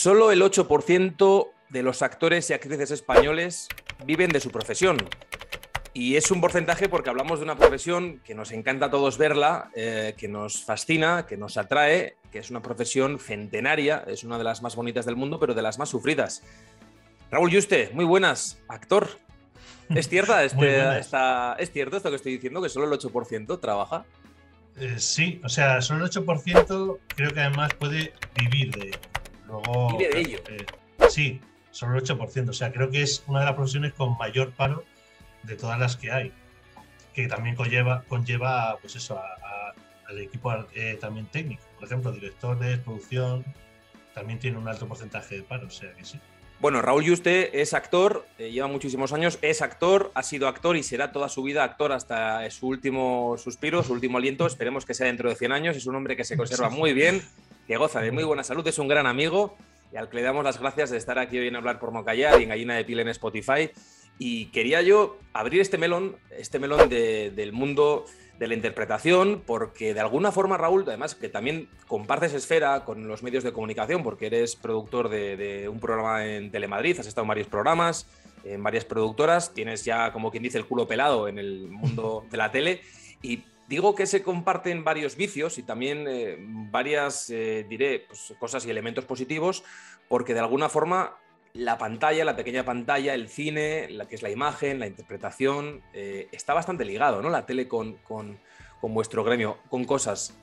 Solo el 8% de los actores y actrices españoles viven de su profesión. Y es un porcentaje porque hablamos de una profesión que nos encanta a todos verla, eh, que nos fascina, que nos atrae, que es una profesión centenaria, es una de las más bonitas del mundo, pero de las más sufridas. Raúl Yuste, muy buenas, actor. ¿Es, cierta este, ¿Es cierto esto que estoy diciendo, que solo el 8% trabaja? Eh, sí, o sea, solo el 8% creo que además puede vivir de ello. ¿Vive de ello? Eh, sí, solo el 8%. O sea, creo que es una de las profesiones con mayor paro de todas las que hay, que también conlleva, conlleva pues eso, al equipo eh, también técnico. Por ejemplo, directores, producción, también tiene un alto porcentaje de paro, o sea que sí. Bueno, Raúl Yuste es actor, eh, lleva muchísimos años, es actor, ha sido actor y será toda su vida actor hasta su último suspiro, su último aliento. Esperemos que sea dentro de 100 años. Es un hombre que se conserva muy bien, que goza de muy buena salud, es un gran amigo y al que le damos las gracias de estar aquí hoy en Hablar por Mocallar y en Gallina de Piel en Spotify. Y quería yo abrir este melón, este melón del mundo de la interpretación, porque de alguna forma, Raúl, además que también compartes esfera con los medios de comunicación, porque eres productor de, un programa en Telemadrid, has estado en varios programas, en varias productoras, tienes ya, como quien dice, el culo pelado en el mundo de la tele, y digo que se comparten varios vicios y también eh, varias, eh, diré, pues, cosas y elementos positivos, porque de alguna forma la pantalla, la pequeña pantalla, el cine, la que es la imagen, la interpretación, eh, está bastante ligado, ¿no? La tele con, con, vuestro gremio, con cosas.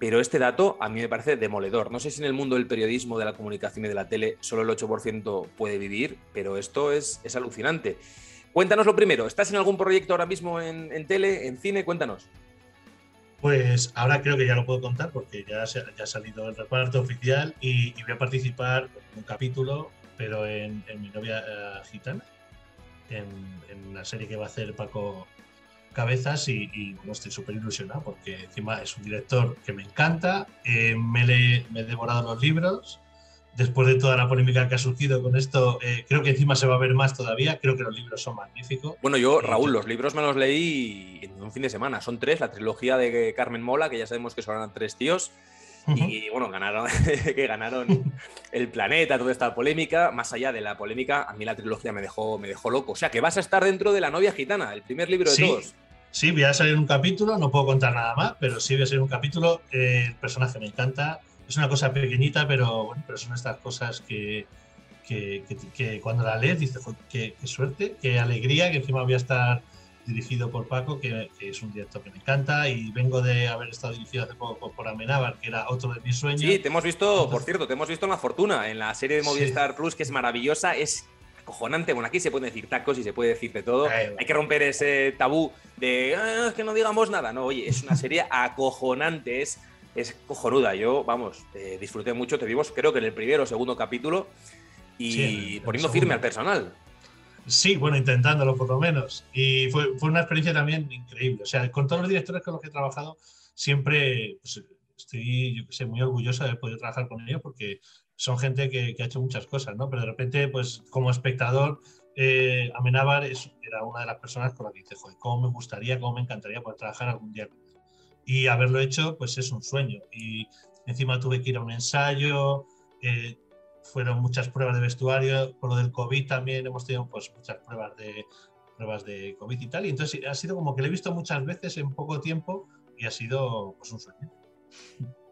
Pero este dato a mí me parece demoledor. No sé si en el mundo del periodismo, de la comunicación y de la tele solo el 8% puede vivir, pero esto es, es, alucinante. Cuéntanos lo primero, ¿estás en algún proyecto ahora mismo en, tele, en cine? Cuéntanos. Pues ahora creo que ya lo puedo contar porque ya, ya ha salido el reparto oficial y, voy a participar en un capítulo pero en, Mi novia eh, gitana, en, la serie que va a hacer Paco Cabezas y, estoy súper ilusionado porque encima es un director que me encanta, eh, me, me, he devorado los libros, después de toda la polémica que ha surgido con esto, eh, creo que encima se va a ver más todavía, creo que los libros son magníficos. Bueno, yo, Raúl, los libros me los leí en un fin de semana, son tres, la trilogía de Carmen Mola, que ya sabemos que son tres tíos, y bueno, ganaron, que ganaron el planeta, toda esta polémica. Más allá de la polémica, a mí la trilogía me dejó, me dejó loco. O sea, que vas a estar dentro de La novia gitana, el primer libro de todos. Sí, voy a salir un capítulo, no puedo contar nada más, pero sí voy a salir un capítulo. Eh, el personaje me encanta. Es una cosa pequeñita, pero bueno, pero son estas cosas que, que, que, cuando la lees dices, qué, qué suerte, qué alegría, que encima voy a estar dirigido por Paco, que, es un director que me encanta, y vengo de haber estado dirigido hace poco por Amenábar, que era otro de mis sueños. Sí, te hemos visto, por cierto, te hemos visto en La Fortuna, en la serie de Movistar Plus, que es maravillosa, es acojonante. Bueno, aquí se pueden decir tacos y se puede decir de todo. Hay que romper ese tabú de ah, que no digamos nada. No, oye, es una serie acojonante, es, es cojonuda. Yo, vamos, eh, disfruté mucho, te digo, creo que en el primero o segundo capítulo y poniendo firme al personal. Sí, bueno, intentándolo por lo menos. Y fue, fue, una experiencia también increíble. O sea, con todos los directores con los que he trabajado, siempre pues, estoy, yo que sé, muy orgulloso de haber podido trabajar con ellos porque son gente que, que, ha hecho muchas cosas, ¿no? Pero de repente, pues como espectador, eh, Amenábar era una de las personas con las que dije, joder, cómo me gustaría, cómo me encantaría poder trabajar algún día con. Y haberlo hecho, pues es un sueño. Y encima tuve que ir a un ensayo. Eh, fueron muchas pruebas de vestuario, por lo del COVID también hemos tenido pues, muchas pruebas de, pruebas de COVID y tal, y entonces ha sido como que lo he visto muchas veces en poco tiempo y ha sido pues, un sueño.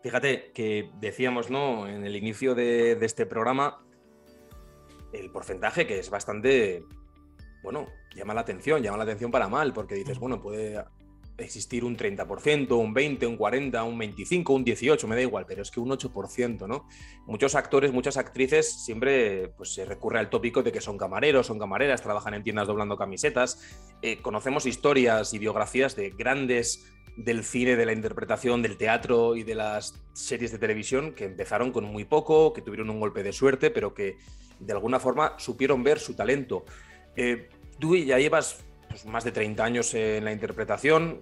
Fíjate que decíamos ¿no? en el inicio de, este programa el porcentaje que es bastante, bueno, llama la atención, llama la atención para mal, porque dices, bueno, puede existir un 30%, un 20%, un 40%, un 25%, un 18%, me da igual, pero es que un 8%, ¿no? Muchos actores, muchas actrices siempre pues, se recurre al tópico de que son camareros, son camareras, trabajan en tiendas doblando camisetas. Eh, conocemos historias y biografías de grandes del cine, de la interpretación, del teatro y de las series de televisión que empezaron con muy poco, que tuvieron un golpe de suerte, pero que de alguna forma supieron ver su talento. Eh, tú ya llevas pues, más de 30 años en la interpretación.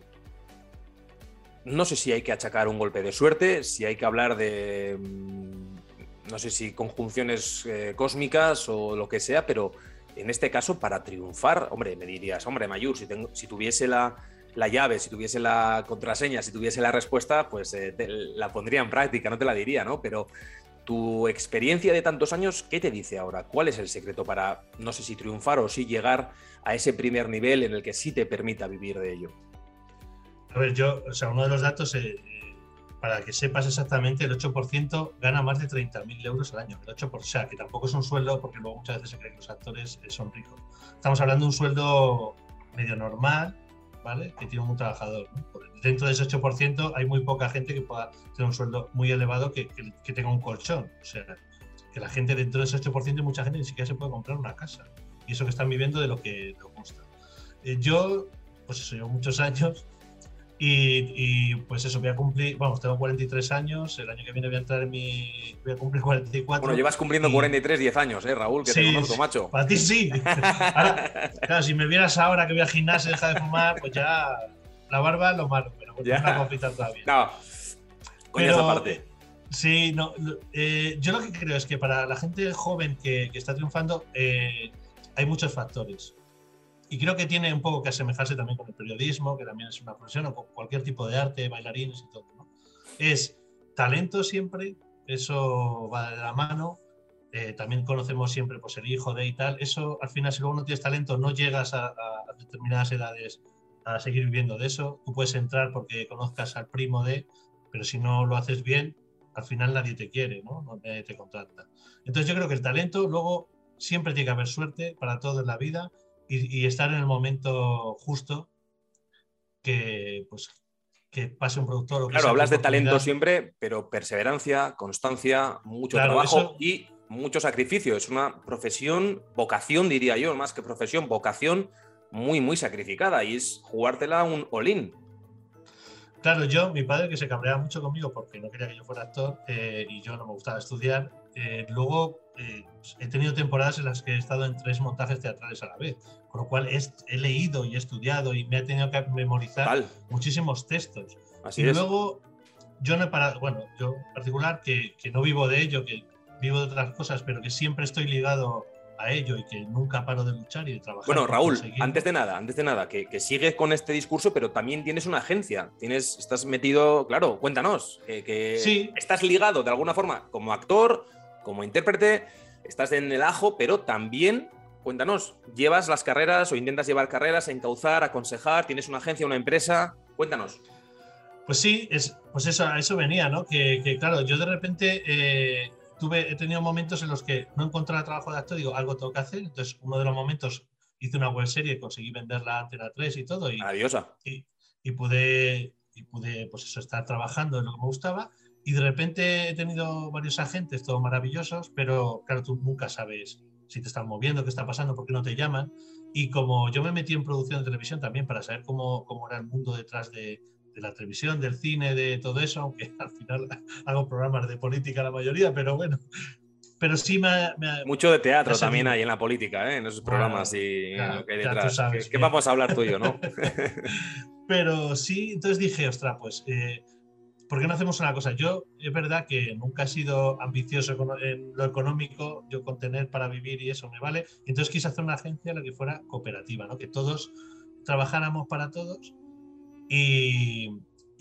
No sé si hay que achacar un golpe de suerte, si hay que hablar de, mm, no sé si conjunciones eh, cósmicas o lo que sea, pero en este caso, para triunfar, hombre, me dirías, hombre, Mayur, si, si tuviese la, llave, si tuviese la contraseña, si tuviese la respuesta, pues eh, la pondría en práctica, no te la diría, ¿no? Pero Tu experiencia de tantos años, ¿qué te dice ahora? ¿Cuál es el secreto para, no sé si triunfar o si llegar a ese primer nivel en el que sí te permita vivir de ello? A ver, yo, o sea, uno de los datos, eh, para que sepas exactamente, el 8% gana más de 30.000 euros al año. El 8%, o sea, que tampoco es un sueldo, porque luego muchas veces se cree que los actores eh, son ricos. Estamos hablando de un sueldo medio normal, ¿vale? Que tiene un trabajador. Dentro de ese 8% hay muy poca gente que pueda tener un sueldo muy elevado que, que, tenga un colchón. O sea, que la gente dentro de ese 8% mucha gente ni siquiera se puede comprar una casa. Y eso que están viviendo de lo que les gusta. Eh, yo, pues eso, llevo muchos años y, pues eso, voy a cumplir, vamos, tengo 43 años, el año que viene voy a entrar en mi, voy a cumplir 44. Bueno, llevas cumpliendo 43, 10 años, ¿eh, Raúl? Que te conozco, macho. Para ti sí. claro, si me vieras ahora que voy a gimnasio y deja de fumar, pues ya la barba lo malo, pero con una copita todavía. No, esa parte. Sí, no, eh, yo lo que creo es que para la gente joven que, que está triunfando eh, hay muchos factores y creo que tiene un poco que asemejarse también con el periodismo, que también es una profesión, o con cualquier tipo de arte, bailarines y todo. ¿no? Es talento siempre, eso va de la mano. Eh, también conocemos siempre pues, el hijo de y tal. Eso, al final, si luego no tienes talento, no llegas a, determinadas edades a seguir viviendo de eso. Tú puedes entrar porque conozcas al primo de, pero si no lo haces bien, al final nadie te quiere, ¿no? Nadie te contrata. Entonces yo creo que el talento, luego, siempre tiene que haber suerte para todo en la vida y, estar en el momento justo que, pues, que pase un productor. claro, hablas de talento siempre, pero perseverancia, constancia, mucho trabajo y mucho sacrificio. Es una profesión, vocación diría yo, más que profesión, vocación muy, muy sacrificada y es jugártela un all Claro, yo, mi padre que se cabreaba mucho conmigo porque no quería que yo fuera actor eh, y yo no me gustaba estudiar, eh, luego eh, he tenido temporadas en las que he estado en tres montajes teatrales a la vez, con lo cual he, leído y he estudiado y me he tenido que memorizar muchísimos textos. Así y luego yo no he parado, bueno, yo en particular que, que, no vivo de ello, que vivo de otras cosas, pero que siempre estoy ligado a ello y que nunca paro de luchar y de trabajar. Bueno, Raúl, antes de nada, antes de nada, que, que, sigues con este discurso, pero también tienes una agencia, tienes, estás metido, claro, cuéntanos, que, sí. estás ligado de alguna forma como actor, como intérprete, estás en el ajo, pero también, cuéntanos, ¿llevas las carreras o intentas llevar carreras, encauzar, aconsejar? ¿Tienes una agencia, una empresa? Cuéntanos. Pues sí, es, pues eso, a eso venía, ¿no? Que, claro, yo de repente eh, tuve, he tenido momentos en los que no encontraba trabajo de actor, digo, algo tengo que hacer. Entonces, uno de los momentos hice una web serie, conseguí venderla a Antena 3 y todo. Y, Maravillosa. Y, y, pude, y pude, pues eso, estar trabajando en lo que me gustaba. Y de repente he tenido varios agentes, todos maravillosos, pero claro, tú nunca sabes si te están moviendo, qué está pasando, por qué no te llaman. Y como yo me metí en producción de televisión también para saber cómo, cómo era el mundo detrás de, de, la televisión, del cine, de todo eso, aunque al final hago programas de política la mayoría, pero bueno. Pero sí me, Mucho de teatro también hay en la política, ¿eh? en esos programas y lo que hay detrás. ¿Qué, vamos a hablar tú y yo, no? pero sí, entonces dije, ostras, pues... Eh, ¿por qué no hacemos una cosa? Yo es verdad que nunca he sido ambicioso en lo económico, yo con tener para vivir y eso me vale. Entonces quise hacer una agencia en la que fuera cooperativa, ¿no? que todos trabajáramos para todos y,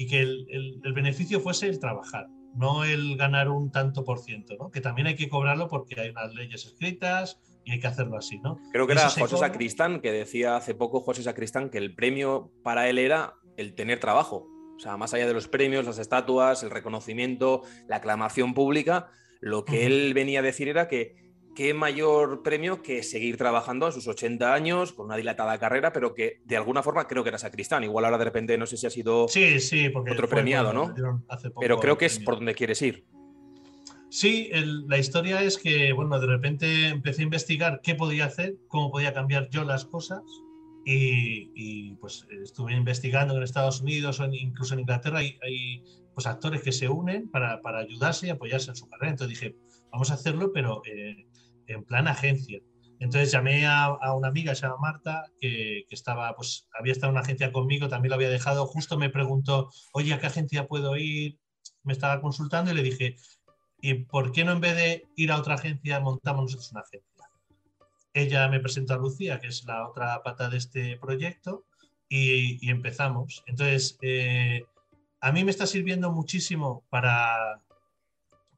que el, beneficio fuese el trabajar, no el ganar un tanto por ciento, ¿no? que también hay que cobrarlo porque hay unas leyes escritas y hay que hacerlo así. ¿no? Creo que era José Sacristán que decía hace poco José Sacristán que el premio para él era el tener trabajo o sea, más allá de los premios, las estatuas, el reconocimiento, la aclamación pública, lo que él venía a decir era que qué mayor premio que seguir trabajando a sus 80 años con una dilatada carrera, pero que de alguna forma creo que era Sacristán. Igual ahora de repente no sé si ha sido sí, sí, porque otro premiado, ¿no? pero creo que es por donde quieres ir. Sí, la historia es que, bueno, de repente empecé a investigar qué podía hacer, cómo podía cambiar yo las cosas y, pues estuve investigando en Estados Unidos o incluso en Inglaterra hay, hay pues actores que se unen para, para, ayudarse y apoyarse en su carrera. Entonces dije, vamos a hacerlo, pero eh, en plan agencia. Entonces llamé a, una amiga, se llama Marta, que, que, estaba, pues había estado en una agencia conmigo, también lo había dejado. Justo me preguntó, oye, ¿a qué agencia puedo ir? Me estaba consultando y le dije, ¿y por qué no en vez de ir a otra agencia montamos nosotros una agencia? ella me presentó a Lucía, que es la otra pata de este proyecto, y, empezamos. Entonces, eh, a mí me está sirviendo muchísimo para,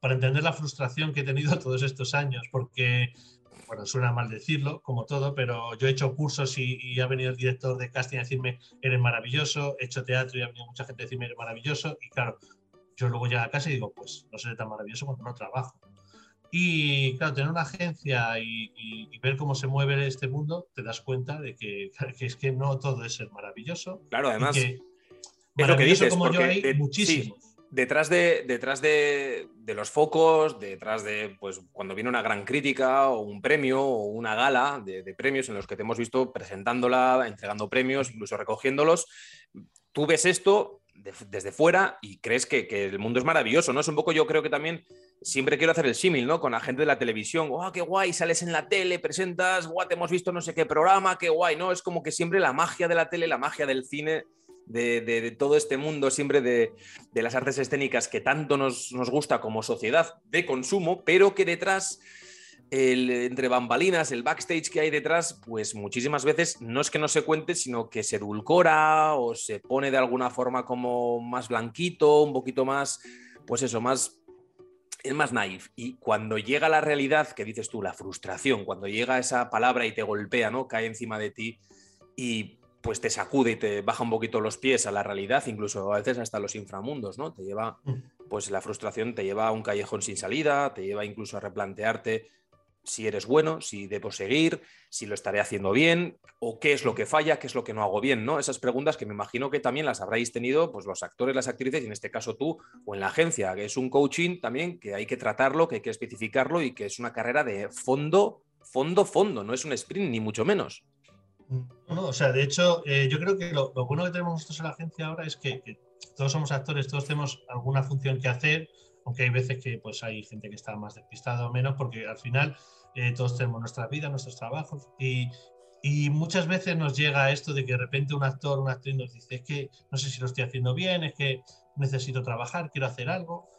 para entender la frustración que he tenido todos estos años, porque, bueno, suena mal decirlo, como todo, pero yo he hecho cursos y, ha venido el director de casting a decirme, eres maravilloso, he hecho teatro y ha venido mucha gente a decirme, eres maravilloso, y claro, yo luego llego a casa y digo, pues no seré tan maravilloso cuando no trabajo. Y claro, tener una agencia y, ver cómo se mueve este mundo, te das cuenta de que, es que no todo es ser maravilloso. Claro, además, es lo que dices, como yo hay muchísimos. Detrás de, detrás de, los focos, detrás de pues, cuando viene una gran crítica o un premio o una gala de, de premios en los que te hemos visto presentándola, entregando premios, incluso recogiéndolos, tú ves esto desde fuera y crees que, el mundo es maravilloso, ¿no? Es un poco, yo creo que también siempre quiero hacer el símil, ¿no? Con la gente de la televisión, ¡guau, qué guay! Sales en la tele, presentas, ¡guau! Te hemos visto no sé qué programa, qué guay, ¿no? Es como que siempre la magia de la tele, la magia del cine, de, todo este mundo, siempre de, las artes escénicas que tanto nos, gusta como sociedad de consumo, pero que detrás el, entre bambalinas, el backstage que hay detrás, pues muchísimas veces no es que no se cuente, sino que se edulcora o se pone de alguna forma como más blanquito, un poquito más, pues eso, más es más naif. Y cuando llega la realidad, que dices tú, la frustración, cuando llega esa palabra y te golpea, ¿no? Cae encima de ti y pues te sacude y te baja un poquito los pies a la realidad, incluso a veces hasta los inframundos, ¿no? Te lleva, mm. pues la frustración te lleva a un callejón sin salida, te lleva incluso a replantearte si eres bueno, si debo seguir, si lo estaré haciendo bien, o qué es lo que falla, qué es lo que no hago bien, ¿no? Esas preguntas que me imagino que también las habréis tenido pues, los actores, las actrices, y en este caso tú, o en la agencia, que es un coaching también que hay que tratarlo, que hay que especificarlo y que es una carrera de fondo, fondo, fondo, no es un sprint, ni mucho menos. No, o sea, de hecho, eh, yo creo que lo, bueno que tenemos nosotros en la agencia ahora es que, todos somos actores, todos tenemos alguna función que hacer, aunque hay veces que pues hay gente que está más despistada o menos, porque al final eh, todos tenemos nuestra vida, nuestros trabajos y, y, muchas veces nos llega esto de que de repente un actor, una actriz nos dice, es que no sé si lo estoy haciendo bien, es que necesito trabajar, quiero hacer algo.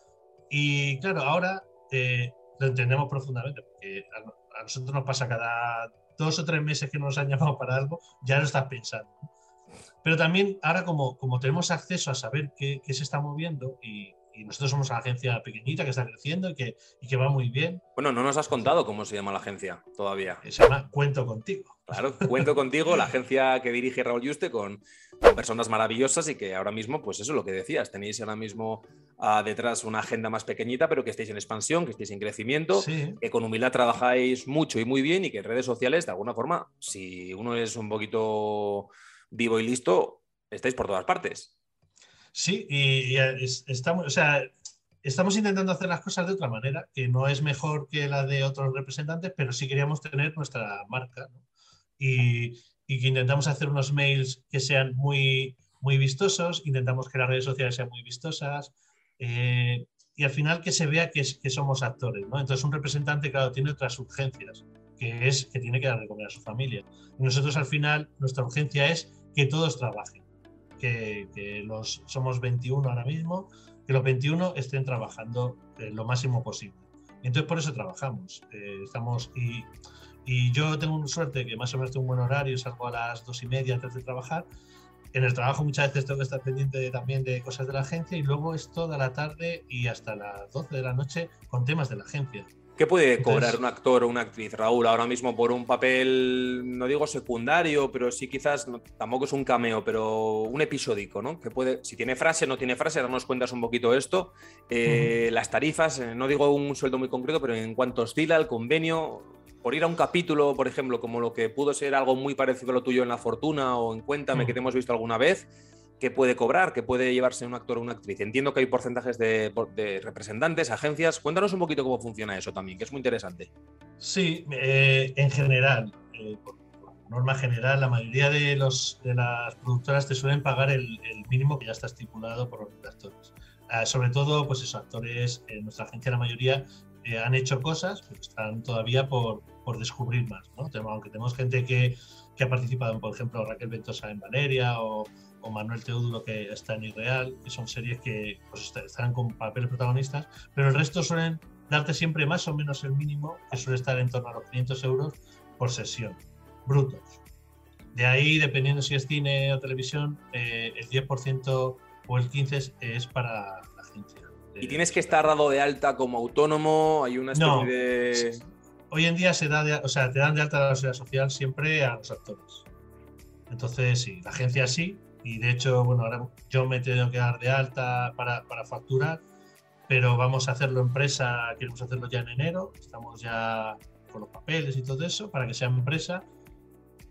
Y claro, ahora eh, lo entendemos profundamente, porque a, nosotros nos pasa cada dos o tres meses que nos han llamado para algo, ya lo estás pensando. Pero también ahora como, como tenemos acceso a saber qué, qué se está moviendo y, y nosotros somos una agencia pequeñita que está creciendo y que, y que va muy bien. Bueno, no nos has contado cómo se llama la agencia todavía. Se llama Cuento Contigo. Claro, Cuento Contigo, la agencia que dirige Raúl Yuste con, personas maravillosas y que ahora mismo, pues eso es lo que decías, tenéis ahora mismo ah, detrás una agenda más pequeñita, pero que estéis en expansión, que estéis en crecimiento, que con humildad trabajáis mucho y muy bien y que en redes sociales, de alguna forma, si uno es un poquito vivo y listo, estáis por todas partes. Sí, y, estamos, o sea, estamos intentando hacer las cosas de otra manera, que no es mejor que la de otros representantes, pero sí queríamos tener nuestra marca. Y, que intentamos hacer unos mails que sean muy, muy vistosos, intentamos que las redes sociales sean muy vistosas. Eh, y al final que se vea que, que somos actores. ¿no? Entonces un representante, claro, tiene otras urgencias, que es que tiene que dar de comer a su familia. Y nosotros al final, nuestra urgencia es que todos trabajen que, los, somos 21 ahora mismo, que los 21 estén trabajando eh, lo máximo posible. Entonces por eso trabajamos. Eh, estamos y, y, yo tengo suerte que más o menos tengo un buen horario, salgo a las dos y media antes de trabajar. En el trabajo muchas veces tengo que estar pendiente también de cosas de la agencia y luego es toda la tarde y hasta las 12 de la noche con temas de la agencia. ¿Qué puede cobrar un actor o una actriz, Raúl, ahora mismo por un papel, no digo secundario, pero sí quizás, tampoco es un cameo, pero un episódico, ¿no? Que puede, si tiene frase, no tiene frase, darnos cuentas un poquito esto. Eh, las tarifas, eh, no digo un sueldo muy concreto, pero en cuanto oscila el convenio, por ir a un capítulo, por ejemplo, como lo que pudo ser algo muy parecido a lo tuyo en La Fortuna o en Cuéntame, que te hemos visto alguna vez, ¿Qué puede cobrar, ¿Qué puede llevarse un actor o una actriz. Entiendo que hay porcentajes de, representantes, agencias. Cuéntanos un poquito cómo funciona eso también, que es muy interesante. Sí, eh, en general, eh, por, norma general, la mayoría de, los, de las productoras te suelen pagar el, mínimo que ya está estipulado por los actores. Ah, sobre todo, pues esos actores, en nuestra agencia la mayoría eh, han hecho cosas, pero están todavía por, por descubrir más. ¿no? Aunque tenemos gente que, que ha participado, por ejemplo, Raquel Ventosa en Valeria o o Manuel Teodulo que está en Irreal, que son series que pues, estarán con papeles protagonistas, pero el resto suelen darte siempre más o menos el mínimo, que suele estar en torno a los 500 euros por sesión, brutos. De ahí, dependiendo si es cine o televisión, eh, el 10% o el 15% es, para la agencia. ¿Y tienes que estar dado de alta como autónomo? ¿Hay una especie de...? Hoy en día se da o sea, te dan de alta la seguridad social siempre a los actores. Entonces, sí, la agencia sí. Y de hecho, bueno, ahora yo me tengo que dar de alta para, para facturar, pero vamos a hacerlo empresa, queremos hacerlo ya en enero. Estamos ya con los papeles y todo eso para que sea empresa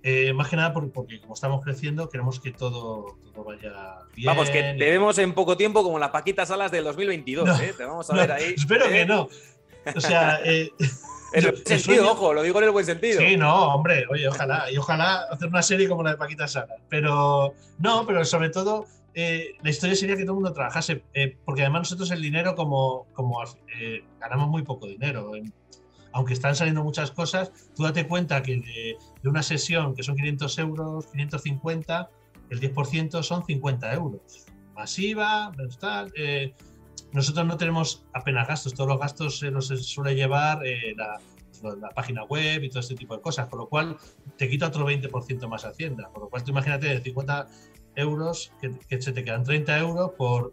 eh, más que nada porque, como estamos creciendo, queremos que todo, vaya bien. Vamos, que te vemos en poco tiempo como las Paquitas Salas del 2022, ¿eh? Te vamos a ver ahí. Espero que ¿eh? no. O sea. en el buen sentido, ojo, lo digo en el buen sentido. Sí, no, hombre, oye, ojalá, y ojalá hacer una serie como la de Paquitas Salas. Pero no, pero sobre todo. la historia sería que todo el mundo trabajase, porque además nosotros el dinero, como, como ganamos muy poco dinero, aunque están saliendo muchas cosas, tú date cuenta que de, una sesión que son 500 euros, 550, el 10% son 50 euros. Masiva, tal. Nosotros no tenemos apenas gastos, todos los gastos se los suele llevar eh, la, página web y todo este tipo de cosas, con lo cual te quita otro 20% más Hacienda. Por lo cual tú imagínate de 50 euros que, se te quedan 30 euros por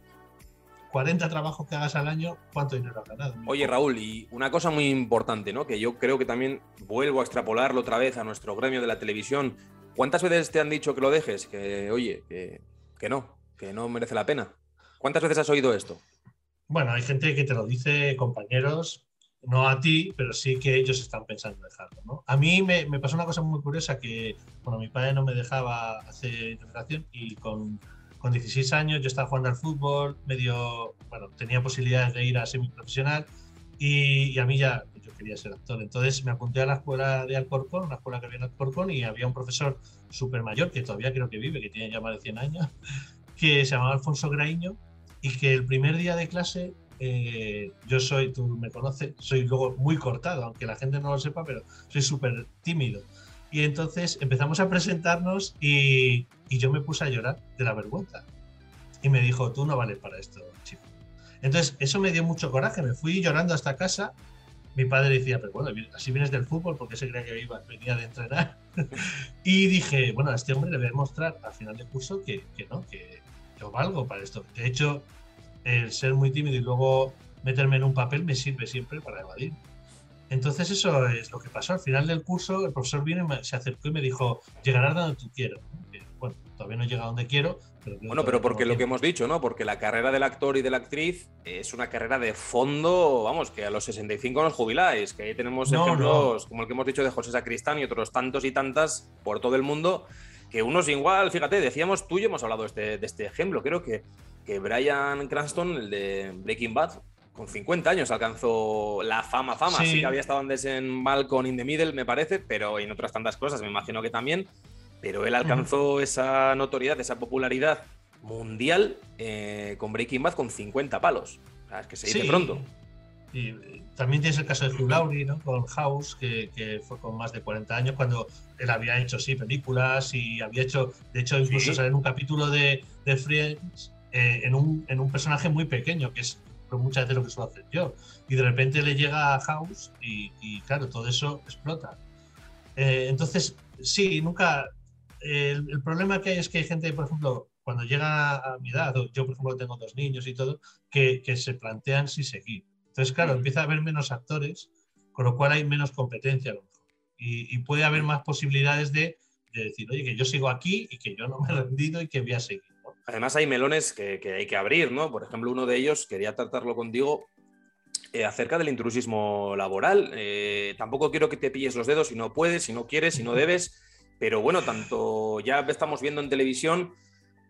40 trabajos que hagas al año, ¿cuánto dinero has ganado? Oye, Raúl, y una cosa muy importante, ¿no? Que yo creo que también vuelvo a extrapolarlo otra vez a nuestro gremio de la televisión. ¿Cuántas veces te han dicho que lo dejes? Que, oye, que no, que no merece la pena. ¿Cuántas veces has oído esto? Bueno, hay gente que te lo dice, compañeros, no a ti, pero sí que ellos están pensando dejarlo. ¿no? A mí me, me, pasó una cosa muy curiosa que, bueno, mi padre no me dejaba hacer interpretación y con con 16 años yo estaba jugando al fútbol, medio, bueno, tenía posibilidades de ir a semiprofesional y, y a mí ya yo quería ser actor. Entonces me apunté a la escuela de Alcorcón, una escuela que había en Alcorcón y había un profesor súper mayor, que todavía creo que vive, que tiene ya más de 100 años, que se llamaba Alfonso Graiño y que el primer día de clase eh, yo soy, tú me conoces, soy luego muy cortado, aunque la gente no lo sepa, pero soy súper tímido. Y entonces empezamos a presentarnos y, y, yo me puse a llorar de la vergüenza. Y me dijo, tú no vales para esto, chico. Entonces eso me dio mucho coraje, me fui llorando hasta casa. Mi padre decía, pero bueno, así vienes del fútbol porque se creía que iba, venía de entrenar. y dije, bueno, a este hombre le voy a mostrar al final del curso que, que no, que yo valgo para esto. De hecho, el ser muy tímido y luego meterme en un papel me sirve siempre para evadir. Entonces eso es lo que pasó. Al final del curso el profesor vino se acercó y me dijo, llegarás donde tú quieras. Bueno, todavía no llega donde quiero. Pero bueno, pero porque lo que hemos dicho, ¿no? Porque la carrera del actor y de la actriz es una carrera de fondo, vamos, que a los 65 nos jubiláis, que ahí tenemos ejemplos como el que hemos dicho de José Sacristán y otros tantos y tantas por todo el mundo, que unos igual, fíjate, decíamos tú y hemos hablado de este, de este ejemplo, creo que, que Brian Cranston, el de Breaking Bad, con 50 años alcanzó la fama, fama. Sí. que había estado antes en Malcolm in the Middle, me parece, pero en otras tantas cosas, me imagino que también. Pero él alcanzó esa notoriedad, esa popularidad mundial eh, con Breaking Bad con 50 palos. O sea, es que se dice pronto. Y también tienes el caso de Hugh Laurie, ¿no? Con House, que, fue con más de 40 años, cuando él había hecho, sí, películas y había hecho, de hecho, incluso sale en un capítulo de, de Friends eh, en, un, en un personaje muy pequeño, que es muchas veces lo que suelo hacer yo. Y de repente le llega a House y, claro, todo eso explota. Eh, entonces, sí, nunca. El, problema que hay es que hay gente, por ejemplo, cuando llega a mi edad, yo por ejemplo tengo dos niños y todo, que, que se plantean si seguir. Entonces, claro, empieza a haber menos actores, con lo cual hay menos competencia a lo mejor. Y, puede haber más posibilidades de, de, decir, oye, que yo sigo aquí y que yo no me he rendido y que voy a seguir. Además hay melones que, hay que abrir, ¿no? Por ejemplo, uno de ellos, quería tratarlo contigo, eh, acerca del intrusismo laboral. Eh, tampoco quiero que te pilles los dedos si no puedes, si no quieres, si no debes, pero bueno, tanto ya estamos viendo en televisión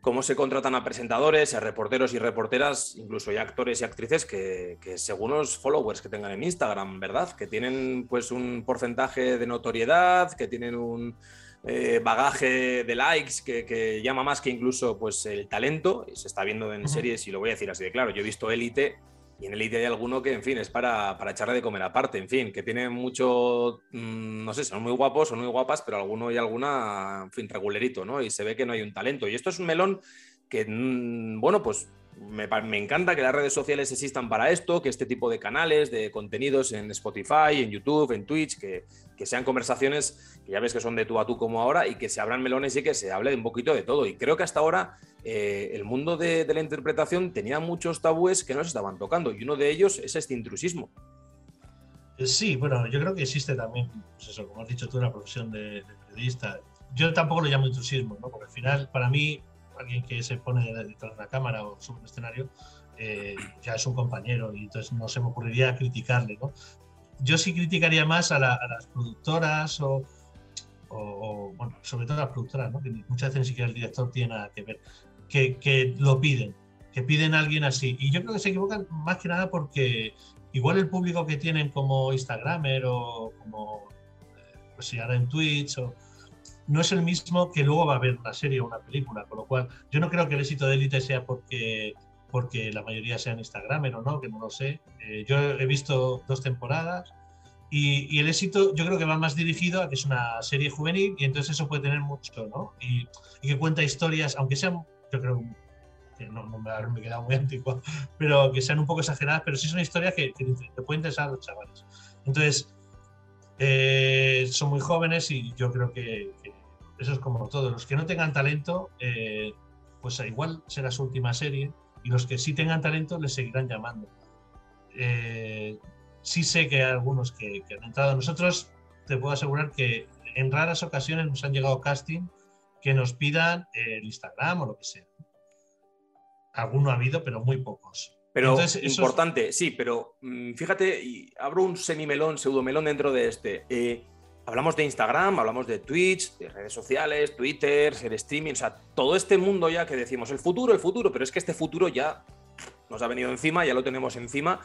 cómo se contratan a presentadores, a reporteros y reporteras, incluso ya actores y actrices que, que, según los followers que tengan en Instagram, ¿verdad? Que tienen pues un porcentaje de notoriedad, que tienen un, eh, bagaje de likes que, llama más que incluso pues, el talento. Y se está viendo en series, y lo voy a decir así de claro. Yo he visto Élite y en Élite hay alguno que, en fin, es para, para echarle de comer aparte. En fin, que tiene mucho, mm, no sé, son muy guapos, son muy guapas, pero alguno y alguna, en fin, regulerito, ¿no? Y se ve que no hay un talento. Y esto es un melón que, mm, bueno, pues me, encanta que las redes sociales existan para esto, que este tipo de canales, de contenidos en Spotify, en YouTube, en Twitch, que, sean conversaciones que ya ves que son de tú a tú como ahora y que se abran melones y que se hable un poquito de todo. Y creo que hasta ahora eh, el mundo de, la interpretación tenía muchos tabúes que no se estaban tocando y uno de ellos es este intrusismo. Eh, sí, bueno, yo creo que existe también, pues eso, como has dicho tú, la profesión de, periodista. Yo tampoco lo llamo intrusismo, ¿no? porque al final, para mí, alguien que se pone detrás de la cámara o sobre un escenario, eh, ya es un compañero y entonces no se me ocurriría criticarle. ¿no? Yo sí criticaría más a, las productoras o, bueno, sobre todo a las productoras, ¿no? que muchas veces ni siquiera el director tiene nada que ver, que, que lo piden, que piden a alguien así. Y yo creo que se equivocan más que nada porque igual el público que tienen como Instagramer o como, eh, pues si ahora en Twitch o no es el mismo que luego va a haber una serie o una película, con lo cual yo no creo que el éxito de Elite sea porque, porque la mayoría sean Instagramer o no, que no lo sé. Eh, yo he visto dos temporadas y, el éxito yo creo que va más dirigido a que es una serie juvenil y entonces eso puede tener mucho, ¿no? Y, que cuenta historias, aunque sean, yo creo que no, me, me he quedado muy antiguo, pero que sean un poco exageradas, pero sí son historias que, que te pueden interesar a los chavales. Entonces, eh, son muy jóvenes y yo creo que, eso es como todo. Los que no tengan talento, eh, pues igual será su última serie y los que sí tengan talento les seguirán llamando. Eh, sí sé que hay algunos que, han entrado. Nosotros te puedo asegurar que en raras ocasiones nos han llegado casting que nos pidan el Instagram o lo que sea. Alguno ha habido, pero muy pocos. Pero importante, sí, pero mm, fíjate, y abro un semimelón, pseudomelón dentro de este. Eh, hablamos de Instagram, hablamos de Twitch, de redes sociales, Twitter, ser streaming, o sea, todo este mundo ya que decimos el futuro, el futuro, pero es que este futuro ya nos ha venido encima, ya lo tenemos encima.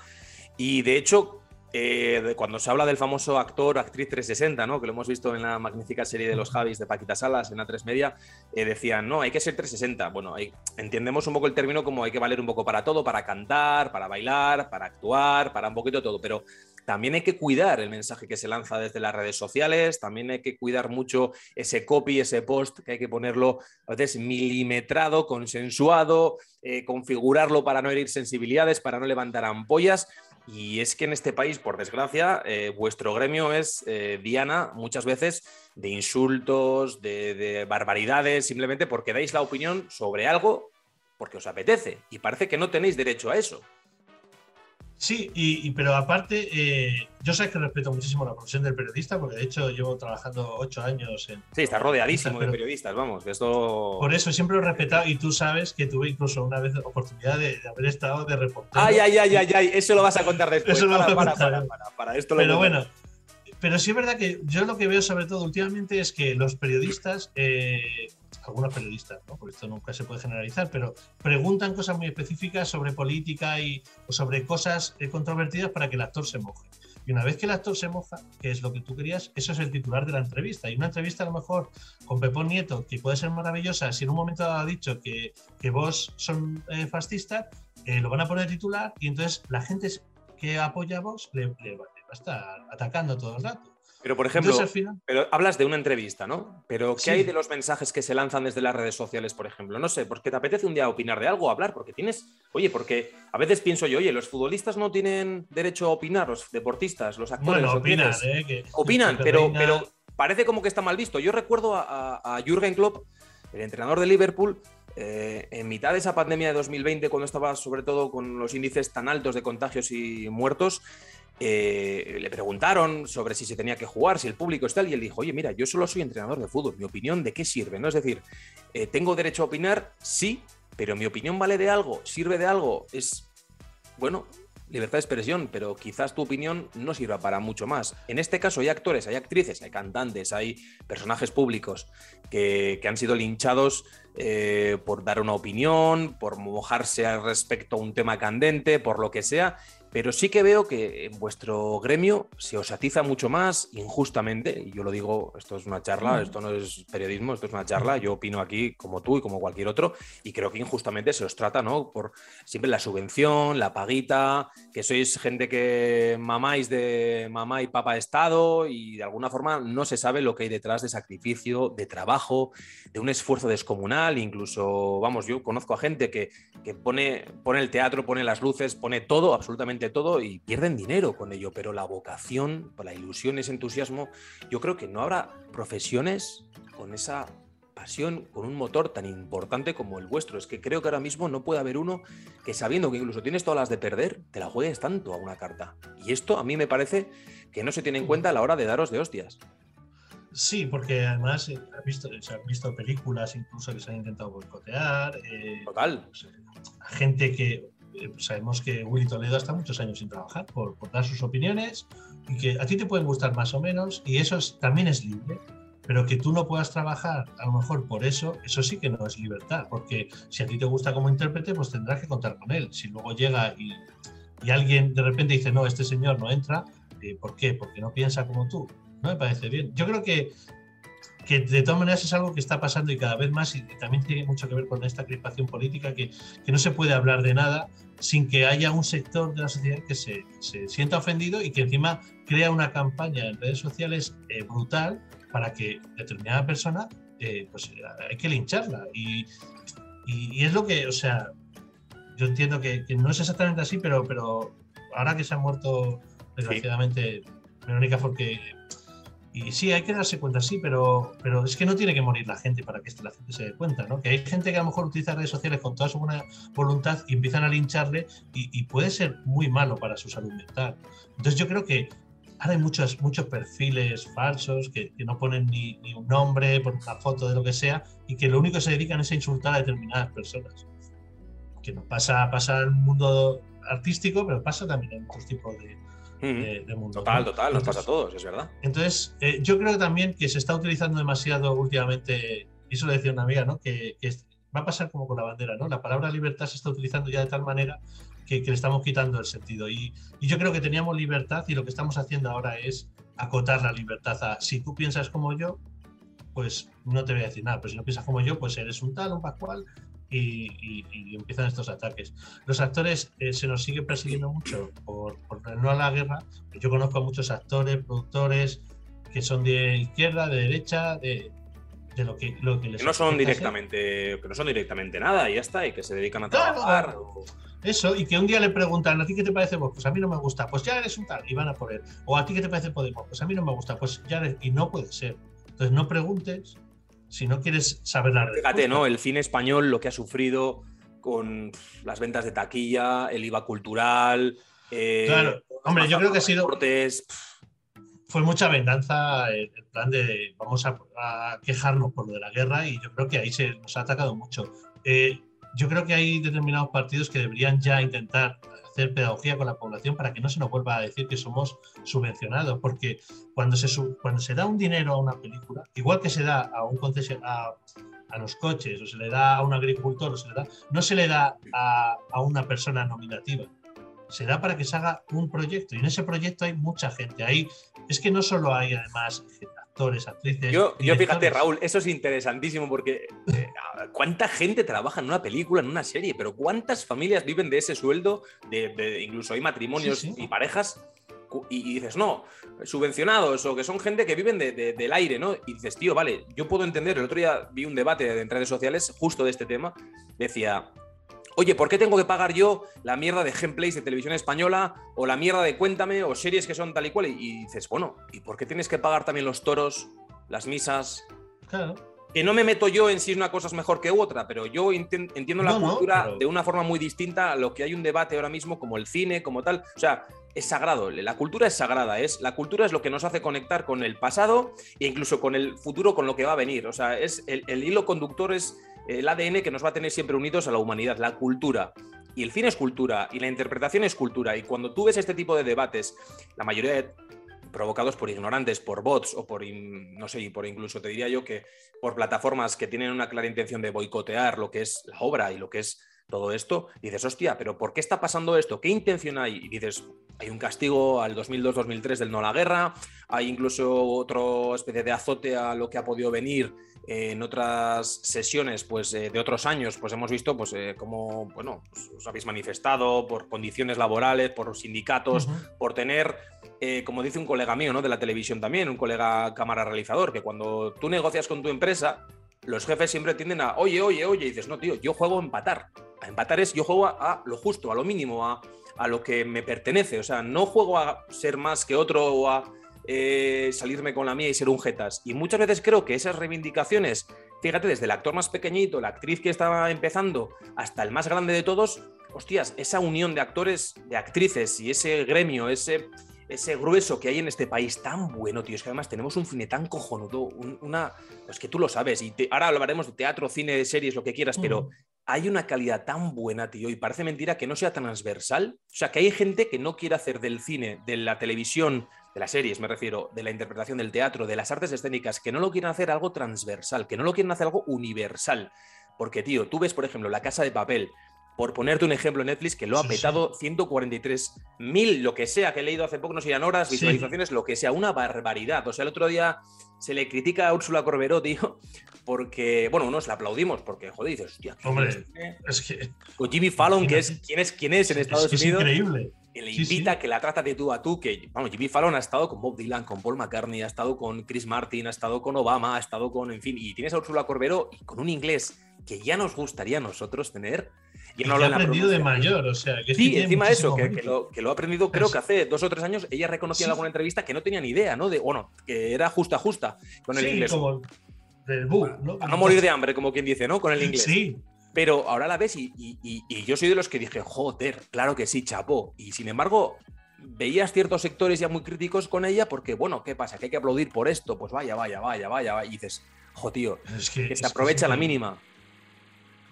Y de hecho, eh, cuando se habla del famoso actor, actriz 360, ¿no? que lo hemos visto en la magnífica serie de los Javis de Paquita Salas en A3 Media, eh, decían, no, hay que ser 360. Bueno, entendemos un poco el término como hay que valer un poco para todo, para cantar, para bailar, para actuar, para un poquito todo, pero también hay que cuidar el mensaje que se lanza desde las redes sociales, también hay que cuidar mucho ese copy, ese post, que hay que ponerlo a veces milimetrado, consensuado, eh, configurarlo para no herir sensibilidades, para no levantar ampollas. Y es que en este país, por desgracia, eh, vuestro gremio es eh, diana muchas veces de insultos, de, barbaridades, simplemente porque dais la opinión sobre algo porque os apetece. Y parece que no tenéis derecho a eso. Sí, y, pero aparte, eh, yo sé que respeto muchísimo la profesión del periodista, porque de hecho llevo trabajando ocho años en. Sí, está rodeadísimo de periodistas, vamos, esto. Por eso siempre lo he respetado y tú sabes que tuve incluso una vez oportunidad de, haber estado de reportero. Ay, ay, ay, ay, ay, eso lo vas a contar después. Eso lo para, para, para, esto Pero bueno, pero sí es verdad que yo lo que veo sobre todo últimamente es que los periodistas. Eh, algunos periodistas, ¿no? por esto nunca se puede generalizar, pero preguntan cosas muy específicas sobre política y, o sobre cosas eh, controvertidas para que el actor se moje. Y una vez que el actor se moja, que es lo que tú querías, eso es el titular de la entrevista. Y una entrevista a lo mejor con Pepón Nieto, que puede ser maravillosa, si en un momento ha dicho que, que vos son eh, fascistas, eh, lo van a poner titular y entonces la gente que apoya a vos le, le va a estar atacando todo el rato. Pero, por ejemplo, pero hablas de una entrevista, ¿no? Pero, ¿qué hay de los mensajes que se lanzan desde las redes sociales, por ejemplo? No sé, porque te apetece un día opinar de algo, hablar, porque tienes. Oye, porque a veces pienso yo, oye, los futbolistas no tienen derecho a opinar, los deportistas, los actores. Bueno, opinan, ¿eh? opinan, pero, pero parece como que está mal visto. Yo recuerdo a, a Jürgen Klopp, el entrenador de Liverpool, eh, en mitad de esa pandemia de 2020, cuando estaba sobre todo con los índices tan altos de contagios y muertos, eh, le preguntaron sobre si se tenía que jugar, si el público está, y él dijo, oye, mira, yo solo soy entrenador de fútbol, mi opinión de qué sirve, ¿no? Es decir, eh, ¿tengo derecho a opinar? Sí, pero mi opinión vale de algo, sirve de algo, es, bueno, libertad de expresión, pero quizás tu opinión no sirva para mucho más. En este caso hay actores, hay actrices, hay cantantes, hay personajes públicos que, han sido linchados eh, por dar una opinión, por mojarse al respecto a un tema candente, por lo que sea, pero sí que veo que en vuestro gremio se os atiza mucho más injustamente, y yo lo digo, esto es una charla, esto no es periodismo, esto es una charla, yo opino aquí como tú y como cualquier otro, y creo que injustamente se os trata, ¿no? Por siempre la subvención, la paguita, que sois gente que mamáis de mamá y papá Estado, y de alguna forma no se sabe lo que hay detrás de sacrificio, de trabajo, de un esfuerzo descomunal, incluso, vamos, yo conozco a gente que, que pone, pone el teatro, pone las luces, pone todo, absolutamente todo, y pierden dinero con ello, pero la vocación, la ilusión, ese entusiasmo, yo creo que no habrá profesiones con esa pasión, con un motor tan importante como el vuestro. Es que creo que ahora mismo no puede haber uno que sabiendo que incluso tienes todas las de perder, te la juegues tanto a una carta. Y esto a mí me parece que no se tiene en cuenta a la hora de daros de hostias. Sí, porque además eh, visto, se han visto películas incluso que se han intentado boicotear. Eh, Total. Pues, eh, gente que sabemos que Willy Toledo está muchos años sin trabajar por, dar sus opiniones y que a ti te pueden gustar más o menos y eso también es libre. Pero que tú no puedas trabajar a lo mejor por eso, eso sí que no es libertad, porque si a ti te gusta como intérprete, pues tendrás que contar con él. Si luego llega y, y alguien de repente dice, no, este señor no entra, ¿por qué? Porque no piensa como tú no me parece bien. Yo creo que, que de todas maneras es algo que está pasando y cada vez más, y también tiene mucho que ver con esta crispación política, que, que no se puede hablar de nada sin que haya un sector de la sociedad que se, se sienta ofendido y que encima crea una campaña en redes sociales eh, brutal para que determinada persona, eh, pues hay que lincharla. Y, y, es lo que, o sea, yo entiendo que, que, no es exactamente así, pero, pero ahora que se ha muerto, desgraciadamente, Verónica porque y sí, hay que darse cuenta, sí, pero, pero es que no tiene que morir la gente para que la gente se dé cuenta, ¿no? Que hay gente que a lo mejor utiliza redes sociales con toda su buena voluntad y empiezan a lincharle y, puede ser muy malo para su salud mental. Entonces yo creo que ahora hay muchos, muchos perfiles falsos que, no ponen ni, un nombre, por una foto de lo que sea, y que lo único que se dedican es a insultar a determinadas personas. Que no pasa, pasa el mundo artístico, pero pasa también en otros tipos de, de, mundo. Total, total, nos pasa a todos, es verdad. Entonces, eh, yo creo también que se está utilizando demasiado últimamente, y eso lo decía una amiga, ¿no? Que, va a pasar como con la bandera, ¿no? La palabra libertad se está utilizando ya de tal manera que, le estamos quitando el sentido. Y, y, yo creo que teníamos libertad y lo que estamos haciendo ahora es acotar la libertad a si tú piensas como yo, pues no te voy a decir nada, pero si no piensas como yo, pues eres un tal, un pascual, y, empiezan estos ataques. Los actores eh, se nos sigue persiguiendo mucho por, no a la guerra. Yo conozco a muchos actores, productores que son de izquierda, de derecha, de, lo que, lo que les no son directamente que no son directamente nada y ya está y que se dedican a trabajar eso y que un día le preguntan a ti qué te parece vos pues a mí no me gusta. Pues ya eres un tal y van a poner o a ti qué te parece Podemos pues a mí no me gusta. Pues ya eres... y no puede ser. Entonces no preguntes si no quieres saber la respuesta. Fíjate, ¿no? El cine español, lo que ha sufrido con las ventas de taquilla, el IVA cultural. Eh, claro, hombre, yo creo que ha sido. Fue mucha venganza el, plan de vamos a, quejarnos por lo de la guerra y yo creo que ahí se nos ha atacado mucho. Eh, yo creo que hay determinados partidos que deberían ya intentar hacer pedagogía con la población para que no se nos vuelva a decir que somos subvencionados, porque cuando se, cuando se da un dinero a una película, igual que se da a un a, a los coches, o se le da a un agricultor, o se le da, no se le da a, a una persona nominativa, se da para que se haga un proyecto y en ese proyecto hay mucha gente. Ahí es que no solo hay además actores, actrices. Yo, yo fíjate, Raúl, eso es interesantísimo porque eh, cuánta gente trabaja en una película, en una serie, pero cuántas familias viven de ese sueldo, de, incluso hay matrimonios y parejas. Y, dices, no, subvencionados o que son gente que viven del aire, ¿no? Y dices, tío, vale, yo puedo entender. El otro día vi un debate en redes sociales justo de este tema. Decía, oye, ¿por qué tengo que pagar yo la mierda de gameplays de televisión española o la mierda de Cuéntame o series que son tal y cual? Y, dices, bueno, ¿y por qué tienes que pagar también los toros, las misas? Claro. Que no me meto yo en si una cosa es mejor que otra, pero yo entiendo la cultura de una forma muy distinta a lo que hay un debate ahora mismo, como el cine, como tal. O sea, es sagrado, la cultura es sagrada, es, la cultura es lo que nos hace conectar con el pasado e incluso con el futuro, con lo que va a venir. O sea, es el hilo conductor es el ADN que nos va a tener siempre unidos a la humanidad, la cultura. Y el cine es cultura y la interpretación es cultura. Y cuando tú ves este tipo de debates, la mayoría provocados por ignorantes, por bots o por, no sé, por incluso te diría yo que por plataformas que tienen una clara intención de boicotear lo que es la obra y lo que es todo esto, y dices, hostia, pero ¿por qué está pasando esto? ¿Qué intención hay? Y dices, hay un castigo al 2002-2003 del no a la guerra, hay incluso otra especie de azote a lo que ha podido venir en otras sesiones pues, eh, de otros años, pues hemos visto pues, eh, cómo bueno, pues, os habéis manifestado por condiciones laborales, por sindicatos, por tener, eh, como dice un colega mío ¿no? de la televisión también, un colega cámara realizador, que cuando tú negocias con tu empresa, los jefes siempre tienden a, oye, oye, oye, y dices, no, tío, yo juego a empatar. A empatar es, yo juego a, lo justo, a lo mínimo, a, a, lo que me pertenece. O sea, no juego a ser más que otro o a eh, salirme con la mía y ser un jetas. Y muchas veces creo que esas reivindicaciones, fíjate, desde el actor más pequeñito, la actriz que estaba empezando, hasta el más grande de todos, hostias, esa unión de actores, de actrices y ese gremio, ese, ese grueso que hay en este país tan bueno, tío. Es que además tenemos un cine tan cojonudo, una. Pues que tú lo sabes. Y ahora hablaremos de teatro, cine, series, lo que quieras, pero hay una calidad tan buena, tío, y parece mentira que no sea transversal. O sea, que hay gente que no quiere hacer del cine, de la televisión, de las series, me refiero, de la interpretación del teatro, de las artes escénicas, que no lo quieren hacer algo transversal, que no lo quieren hacer algo universal. Porque, tío, tú ves, por ejemplo, La Casa de Papel, por ponerte un ejemplo en Netflix, que lo ha petado 143 mil, lo que sea, que he leído hace poco, no sé, horas, visualizaciones, lo que sea, una barbaridad. O sea, el otro día se le critica a Úrsula Corberó, tío, porque, bueno, unos le aplaudimos, porque, joder, dices, hostia, Hombre, es que. Con Jimmy Fallon, que es quién es, quién es en Estados es Unidos. increíble. Que le invita, que la trata de tú a tú, que, vamos, Jimmy Fallon ha estado con Bob Dylan, con Paul McCartney, ha estado con Chris Martin, ha estado con Obama, ha estado con, en fin, y tienes a Úrsula Corberó y con un inglés que ya nos gustaría a nosotros tener. Y no lo ha aprendido de mayor, o sea, que sí, encima de eso, que, lo, que, lo, ha aprendido, creo que hace dos o tres años, ella reconocía en alguna entrevista que no tenía ni idea, ¿no? De, bueno, que era justa, justa con el sí, inglés. Como del boom, ¿no? A no morir de hambre, como quien dice, ¿no? Con el inglés. Sí. Pero ahora la ves y, y, y, y, yo soy de los que dije, joder, claro que sí, chapó. Y sin embargo, veías ciertos sectores ya muy críticos con ella porque, bueno, ¿qué pasa? Que hay que aplaudir por esto. Pues vaya, vaya, vaya, vaya, vaya. Y dices, jo, tío, es que, que se aprovecha que la mínima.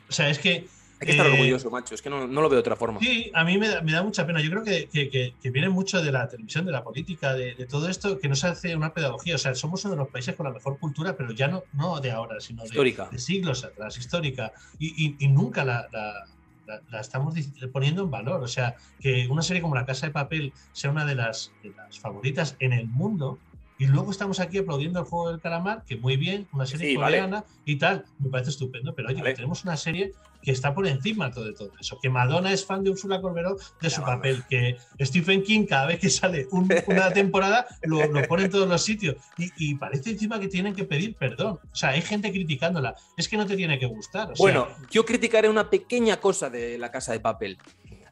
O sea, es que. Hay que estar eh, orgulloso, macho. Es que no, no, lo veo de otra forma. Sí, a mí me da, me da mucha pena. Yo creo que, que, que, viene mucho de la televisión, de la política, de, de, todo esto, que no se hace una pedagogía. O sea, somos uno de los países con la mejor cultura, pero ya no, no de ahora, sino de, de siglos atrás, histórica. Y, y, y nunca la, la, la, la, estamos poniendo en valor. O sea, que una serie como La Casa de Papel sea una de las, de las favoritas en el mundo. Y luego estamos aquí aplaudiendo el juego del calamar, que muy bien, una serie Sí, coreana vale. y tal, me parece estupendo, pero oye, Vale. que tenemos una serie que está por encima de todo eso, que Madonna es fan de Úrsula Corberó de su vamos. papel, que Stephen King cada vez que sale un- una temporada lo, lo pone en todos los sitios y, y parece encima que tienen que pedir perdón. O sea, hay gente criticándola, es que no te tiene que gustar. o sea, Bueno, yo criticaré una pequeña cosa de la casa de papel.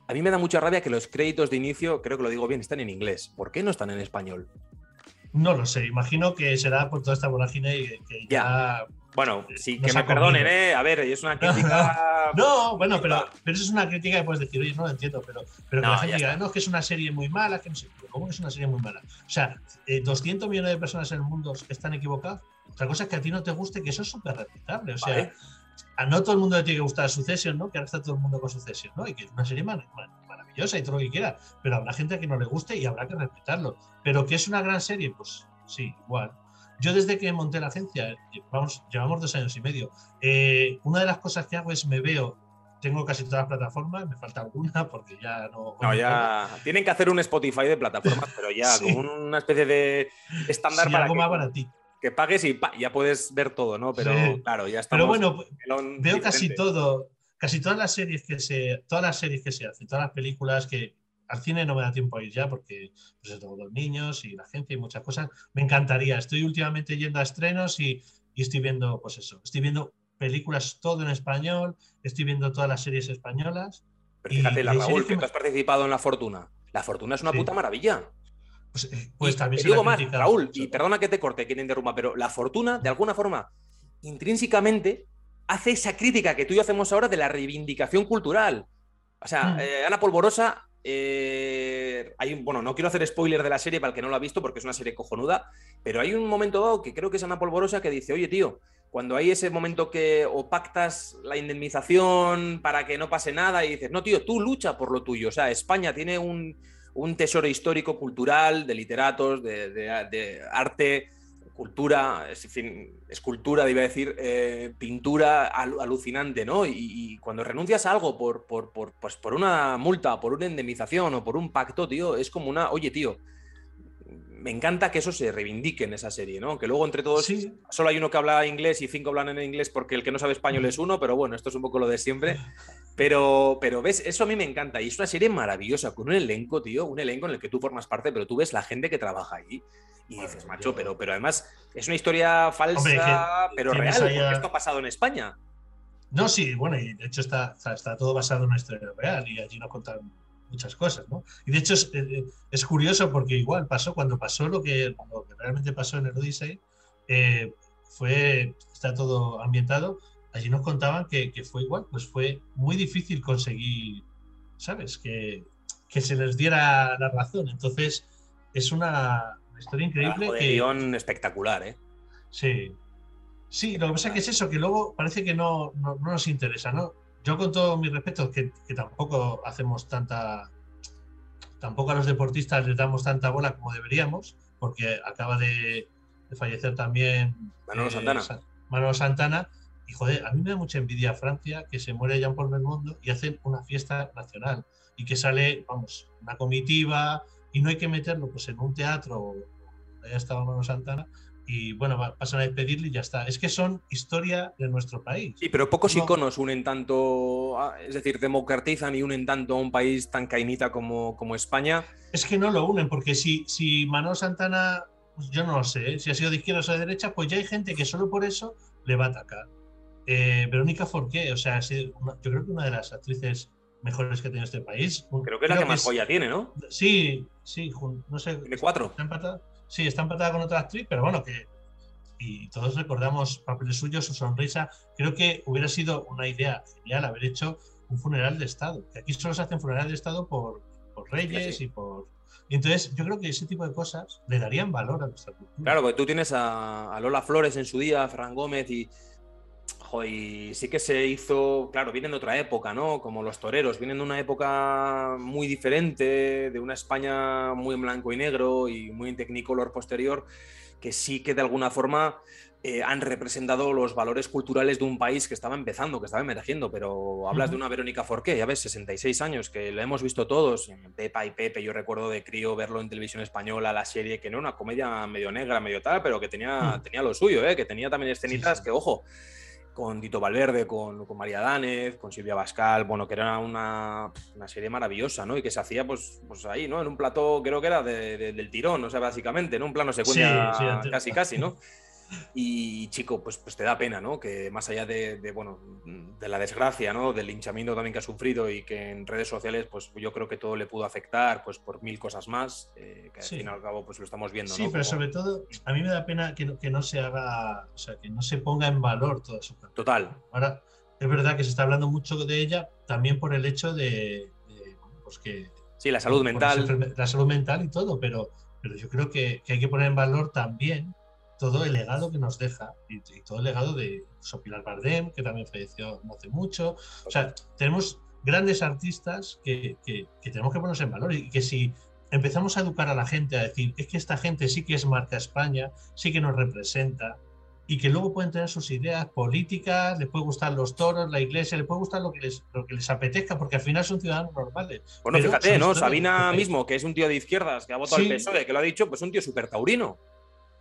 A mí me da mucha rabia que los créditos de inicio, creo que lo digo bien, están en inglés. ¿Por qué no están en español? no lo sé, imagino que será por toda esta vorágine y que ya... Bueno, sí, Nos que me perdonen. ¿eh? A ver, es una crítica. No, bueno, pero, pero eso es una crítica que puedes decir, oye, no lo entiendo, pero, pero que la gente diga, no, es que es una serie muy mala, que no sé, pero ¿cómo que es una serie muy mala? O sea, eh, 200 millones de personas en el mundo están equivocadas. Otra cosa es que a ti no te guste, que eso es súper respetable. O sea, Vale. a no todo el mundo le tiene que gustar Succession, ¿no? Que ahora está todo el mundo con Succession, ¿no? Y que es una serie mar- mar- maravillosa y todo lo que quiera, pero habrá gente que no le guste y habrá que respetarlo. Pero que es una gran serie, pues sí, igual. Yo desde que monté la agencia, eh, vamos, llevamos dos años y medio, eh, una de las cosas que hago es me veo, tengo casi todas las plataformas, me falta alguna porque ya no... No, ya. Tienen que hacer un Spotify de plataformas, pero ya Sí. con una especie de estándar Sí, para algo que, más baratito. que pagues y pa, ya puedes ver todo, ¿no? Pero Sí. claro, ya estamos. Pero bueno, veo casi todo, casi todas las series que se, todas las series que se hacen, todas las películas que al cine no me da tiempo a ir ya porque pues tengo dos niños y la agencia y muchas cosas. Me encantaría. Estoy últimamente yendo a estrenos y, y estoy viendo, pues eso, estoy viendo películas todo en español, estoy viendo todas las series españolas. Pero fíjate, y la hay Raúl, que que tú has participado en La Fortuna. La Fortuna es una Sí. puta maravilla. Pues, eh, pues Y también te se digo más, Raúl, mucho. y perdona que te corte, que te interrumpa, pero la fortuna, de alguna forma, intrínsecamente, hace esa crítica que tú y yo hacemos ahora de la reivindicación cultural. O sea, Mm. eh, Ana Polvorosa, eh, bueno, no quiero hacer spoiler de la serie para el que no lo ha visto, porque es una serie cojonuda, pero hay un momento dado que creo que es Ana Polvorosa que dice, oye, tío, cuando hay ese momento que o pactas la indemnización para que no pase nada y dices, no, tío, tú lucha por lo tuyo. O sea, España tiene un, tesoro histórico, cultural, de literatos, de arte, cultura, es, fin, escultura, iba a decir, eh, pintura alucinante, ¿no? Y, cuando renuncias a algo por, por, por, pues por una multa, por una indemnización o por un pacto, tío, es como una, oye, tío, me encanta que eso se reivindique en esa serie, ¿no? Que luego entre todos solo hay uno que habla inglés y cinco hablan en inglés porque el que no sabe español es uno, pero bueno, esto es un poco lo de siempre. Pero, pero ves, eso a mí me encanta y es una serie maravillosa con un elenco, tío, un elenco en el que tú formas parte, pero tú ves la gente que trabaja allí y dices, macho, pero, pero además es una historia falsa, pero real, porque esto ha pasado en España. No, sí, bueno, y de hecho está, está, todo basado en una historia real y allí nos contan muchas cosas, ¿no? Y de hecho es, eh, es, curioso porque igual pasó, cuando pasó lo que, lo que realmente pasó en el Odyssey, eh, fue, está todo ambientado, allí nos contaban que, que, fue igual, pues fue muy difícil conseguir, ¿sabes? Que, que se les diera la razón. Entonces, es una, historia increíble. que, espectacular, ¿eh? Sí. Sí, lo que pasa es que es eso, que luego parece que no, no, nos interesa, ¿no? Yo con todo mi respeto, que, que, tampoco hacemos tanta... Tampoco a los deportistas les damos tanta bola como deberíamos, porque acaba de, fallecer también Manolo eh, Santana. Manolo Santana. Y joder, a mí me da mucha envidia Francia que se muere Jean Paul mundo y hacen una fiesta nacional y que sale, vamos, una comitiva y no hay que meterlo pues en un teatro ya estaba Mano Santana, y bueno, pasan a despedirle y ya está. Es que son historia de nuestro país. Sí, pero pocos iconos unen tanto, es decir, democratizan y unen tanto a un país tan caimita como, como España. Es que no lo unen, porque si, si Manuel Santana, pues yo no lo sé, ¿eh? si ha sido de izquierda o de derecha, pues ya hay gente que solo por eso le va a atacar. Eh, Verónica Forqué, o sea, yo creo que una de las actrices mejores que tiene este país. Creo que es la que más joya tiene, ¿no? Sí, sí, no sé. Tiene cuatro. Sí, está empatada con otra actriz, pero bueno, que. Y todos recordamos papeles suyos, su sonrisa. Creo que hubiera sido una idea genial haber hecho un funeral de Estado. Que aquí solo se hacen funerales de Estado por, por reyes y por. Entonces yo creo que ese tipo de cosas le darían valor a nuestra cultura. Claro, porque tú tienes a, a Lola Flores en su día, a Fran Gómez y y sí que se hizo, claro, vienen de otra época, ¿no? Como los toreros, vienen de una época muy diferente, de una España muy en blanco y negro y muy en tecnicolor posterior, que sí que de alguna forma eh, han representado los valores culturales de un país que estaba empezando, que estaba emergiendo, pero hablas de una Verónica Forqué, ya ves, 66 años, que lo hemos visto todos, Pepa y Pepe, yo recuerdo de crío verlo en televisión española, la serie, que no era una comedia medio negra, medio tal, pero que tenía, tenía lo suyo, ¿eh? que tenía también escenitas que, ojo, con Dito Valverde, con, María Danez, con Silvia Bascal, bueno, que era una, serie maravillosa, ¿no? Y que se hacía, pues, pues ahí, ¿no? En un plató, creo que era del tirón, o sea, básicamente, en un plano secuencia casi, casi, ¿no? Y chico, pues, pues te da pena, ¿no? Que más allá de, bueno, de la desgracia, ¿no? Del hinchamiento también que ha sufrido y que en redes sociales, pues yo creo que todo le pudo afectar, pues por mil cosas más, eh, que al fin y al cabo, pues lo estamos viendo, Sí, pero sobre todo, a mí me da pena que no, que no se haga, o sea, que no se ponga en valor toda su carrera. Total. Ahora, es verdad que se está hablando mucho de ella también por el hecho de, pues que... Sí, la salud mental. La salud mental y todo, pero, pero yo creo que, que hay que poner en valor también todo el legado que nos deja y, todo el legado de Sopilar Bardem, que también falleció no hace mucho. O sea, tenemos grandes artistas que, que, tenemos que ponernos en valor y que si empezamos a educar a la gente a decir, es que esta gente sí que es marca España, sí que nos representa y que luego pueden tener sus ideas políticas, les puede gustar los toros, la iglesia, les puede gustar lo que les, lo que les apetezca, porque al final son ciudadanos normales. Bueno, fíjate, ¿no? Sabina mismo, que es un tío de izquierdas, que ha votado al PSOE, que lo ha dicho, pues un tío súper taurino.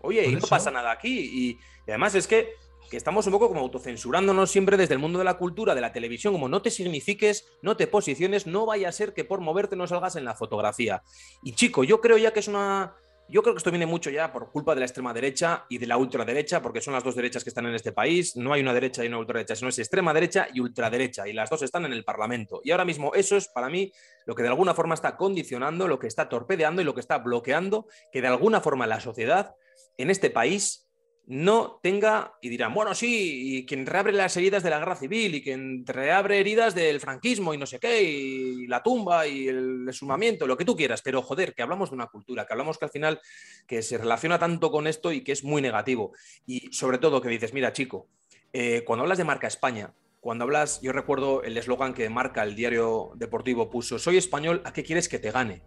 Oye, y no pasa nada aquí. Y, además es que, estamos un poco como autocensurándonos siempre desde el mundo de la cultura, de la televisión, como no te signifiques, no te posiciones, no vaya a ser que por moverte no salgas en la fotografía. Y chico, yo creo ya que es una... Yo creo que esto viene mucho ya por culpa de la extrema derecha y de la ultraderecha, porque son las dos derechas que están en este país. No hay una derecha y una ultraderecha, sino es extrema derecha y ultraderecha, y las dos están en el Parlamento. Y ahora mismo eso es para mí lo que de alguna forma está condicionando, lo que está torpedeando y lo que está bloqueando que de alguna forma la sociedad en este país no tenga, y dirán, bueno, sí, y quien reabre las heridas de la guerra civil y quien reabre heridas del franquismo y no sé qué, y la tumba y el sumamiento, lo que tú quieras, pero joder, que hablamos de una cultura, que hablamos que al final que se relaciona tanto con esto y que es muy negativo. Y sobre todo que dices, mira, chico, eh, cuando hablas de marca España, cuando hablas, yo recuerdo el eslogan que marca el diario deportivo puso, soy español, ¿a qué quieres que te gane?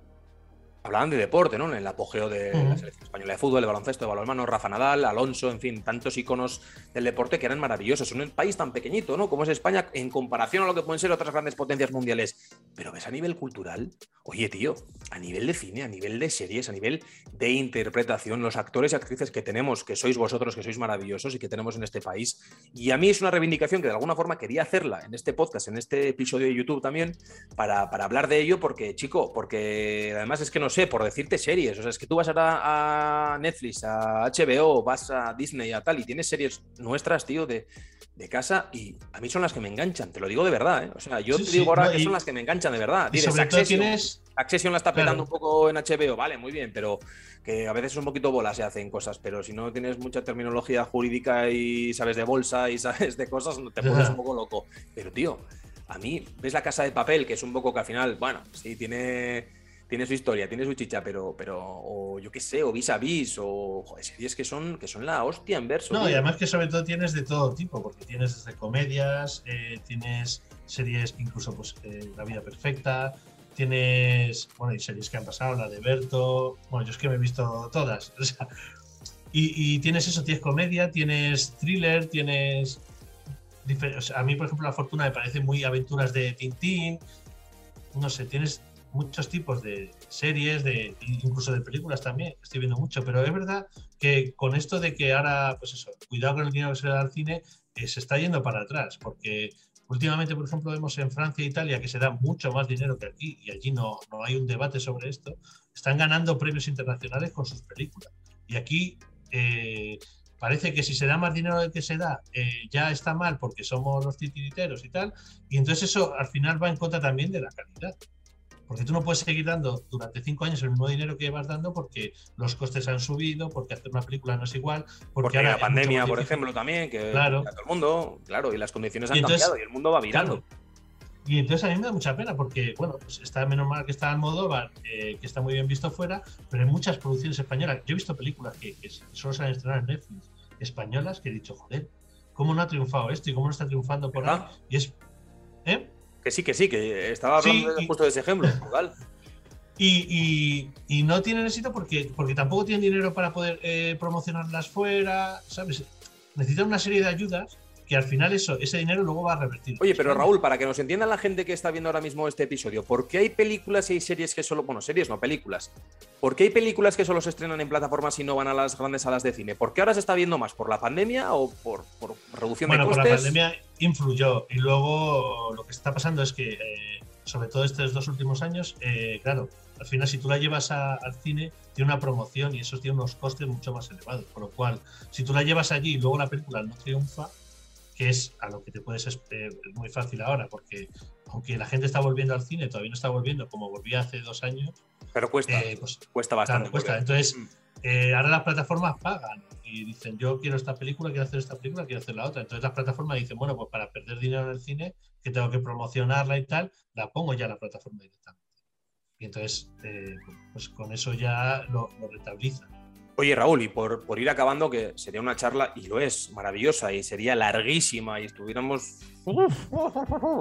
Hablaban de deporte, ¿no? En el apogeo de la selección española de fútbol, de baloncesto, de balonmano, Rafa Nadal, Alonso, en fin, tantos iconos del deporte que eran maravillosos. Un país tan pequeñito, ¿no? Como es España en comparación a lo que pueden ser otras grandes potencias mundiales. Pero ves a nivel cultural, oye, tío, a nivel de cine, a nivel de series, a nivel de interpretación, los actores y actrices que tenemos, que sois vosotros, que sois maravillosos y que tenemos en este país. Y a mí es una reivindicación que de alguna forma quería hacerla en este podcast, en este episodio de YouTube también, para, para hablar de ello, porque, chico, porque además es que nos sé, por decirte series. O sea, es que tú vas a, a Netflix, a HBO, vas a Disney, a tal, y tienes series nuestras, tío, de, de, casa, y a mí son las que me enganchan, te lo digo de verdad, ¿eh? O sea, yo te digo ahora que son las que me enganchan de verdad. Tienes Accession, tienes... Accession la está petando un poco en HBO, vale, muy bien, pero que a veces es un poquito bola se hacen cosas, pero si no tienes mucha terminología jurídica y sabes de bolsa y sabes de cosas, te pones un poco loco. Pero, tío, a mí, ves la casa de papel, que es un poco que al final, bueno, sí, tiene tiene su historia, tiene su chicha, pero, pero o yo qué sé, o vis a vis, o joder, series que son, que son la hostia en verso. No, y además que sobre todo tienes de todo tipo, porque tienes desde comedias, eh, tienes series incluso pues eh, La vida perfecta, tienes, bueno, y series que han pasado, la de Berto, bueno, yo es que me he visto todas, y, tienes eso, tienes comedia, tienes thriller, tienes... a mí, por ejemplo, La Fortuna me parece muy aventuras de Tintín, no sé, tienes muchos tipos de series, de incluso de películas también, estoy viendo mucho, pero es verdad que con esto de que ahora, pues eso, cuidado con el dinero que se le da al cine, eh, se está yendo para atrás, porque últimamente, por ejemplo, vemos en Francia e Italia que se da mucho más dinero que aquí, y allí no, no hay un debate sobre esto, están ganando premios internacionales con sus películas. Y aquí eh, parece que si se da más dinero del que se da, eh, ya está mal porque somos los titiriteros y tal, y entonces eso al final va en contra también de la calidad. Porque tú no puedes seguir dando durante cinco años el mismo dinero que vas dando porque los costes han subido, porque hacer una película no es igual. Porque, ahora la pandemia, por ejemplo, también, que claro. todo el mundo, claro, y las condiciones han cambiado y el mundo va virando. Y entonces a mí me da mucha pena porque, bueno, pues está menos mal que está Almodóvar, eh, que está muy bien visto fuera, pero hay muchas producciones españolas. Yo he visto películas que, solo se han estrenado en Netflix, españolas, que he dicho, joder, ¿cómo no ha triunfado esto y cómo no está triunfando por ahí? Y es. ¿Eh? Que sí, que sí, que estaba hablando justo de ese ejemplo, Y, y, no tienen éxito porque, porque tampoco tienen dinero para poder eh, promocionarlas fuera, ¿sabes? Necesitan una serie de ayudas que al final eso, ese dinero luego va a revertir. Oye, pero Raúl, para que nos entienda la gente que está viendo ahora mismo este episodio, ¿por qué hay películas y hay series que solo, bueno, series no, películas? ¿Por qué hay películas que solo se estrenan en plataformas y no van a las grandes salas de cine? ¿Por qué ahora se está viendo más? ¿Por la pandemia o por, reducción de costes? Bueno, por la pandemia influyó y luego lo que está pasando es que, eh, sobre todo estos dos últimos años, eh, claro, al final si tú la llevas al cine, tiene una promoción y eso tiene unos costes mucho más elevados. Por lo cual, si tú la llevas allí y luego la película no triunfa, que es a lo que te puedes es muy fácil ahora, porque aunque la gente está volviendo al cine, todavía no está volviendo como volvía hace dos años. Pero cuesta, eh, pues, cuesta bastante. cuesta. Entonces, mm. eh, ahora las plataformas pagan y dicen, yo quiero esta película, quiero hacer esta película, quiero hacer la otra. Entonces las plataformas dicen, bueno, pues para perder dinero en el cine, que tengo que promocionarla y tal, la pongo ya en la plataforma directamente. Y entonces, eh, pues con eso ya lo, lo rentabiliza. Oye, Raúl, y por, por, ir acabando, que sería una charla, y lo es, maravillosa, y sería larguísima, y estuviéramos.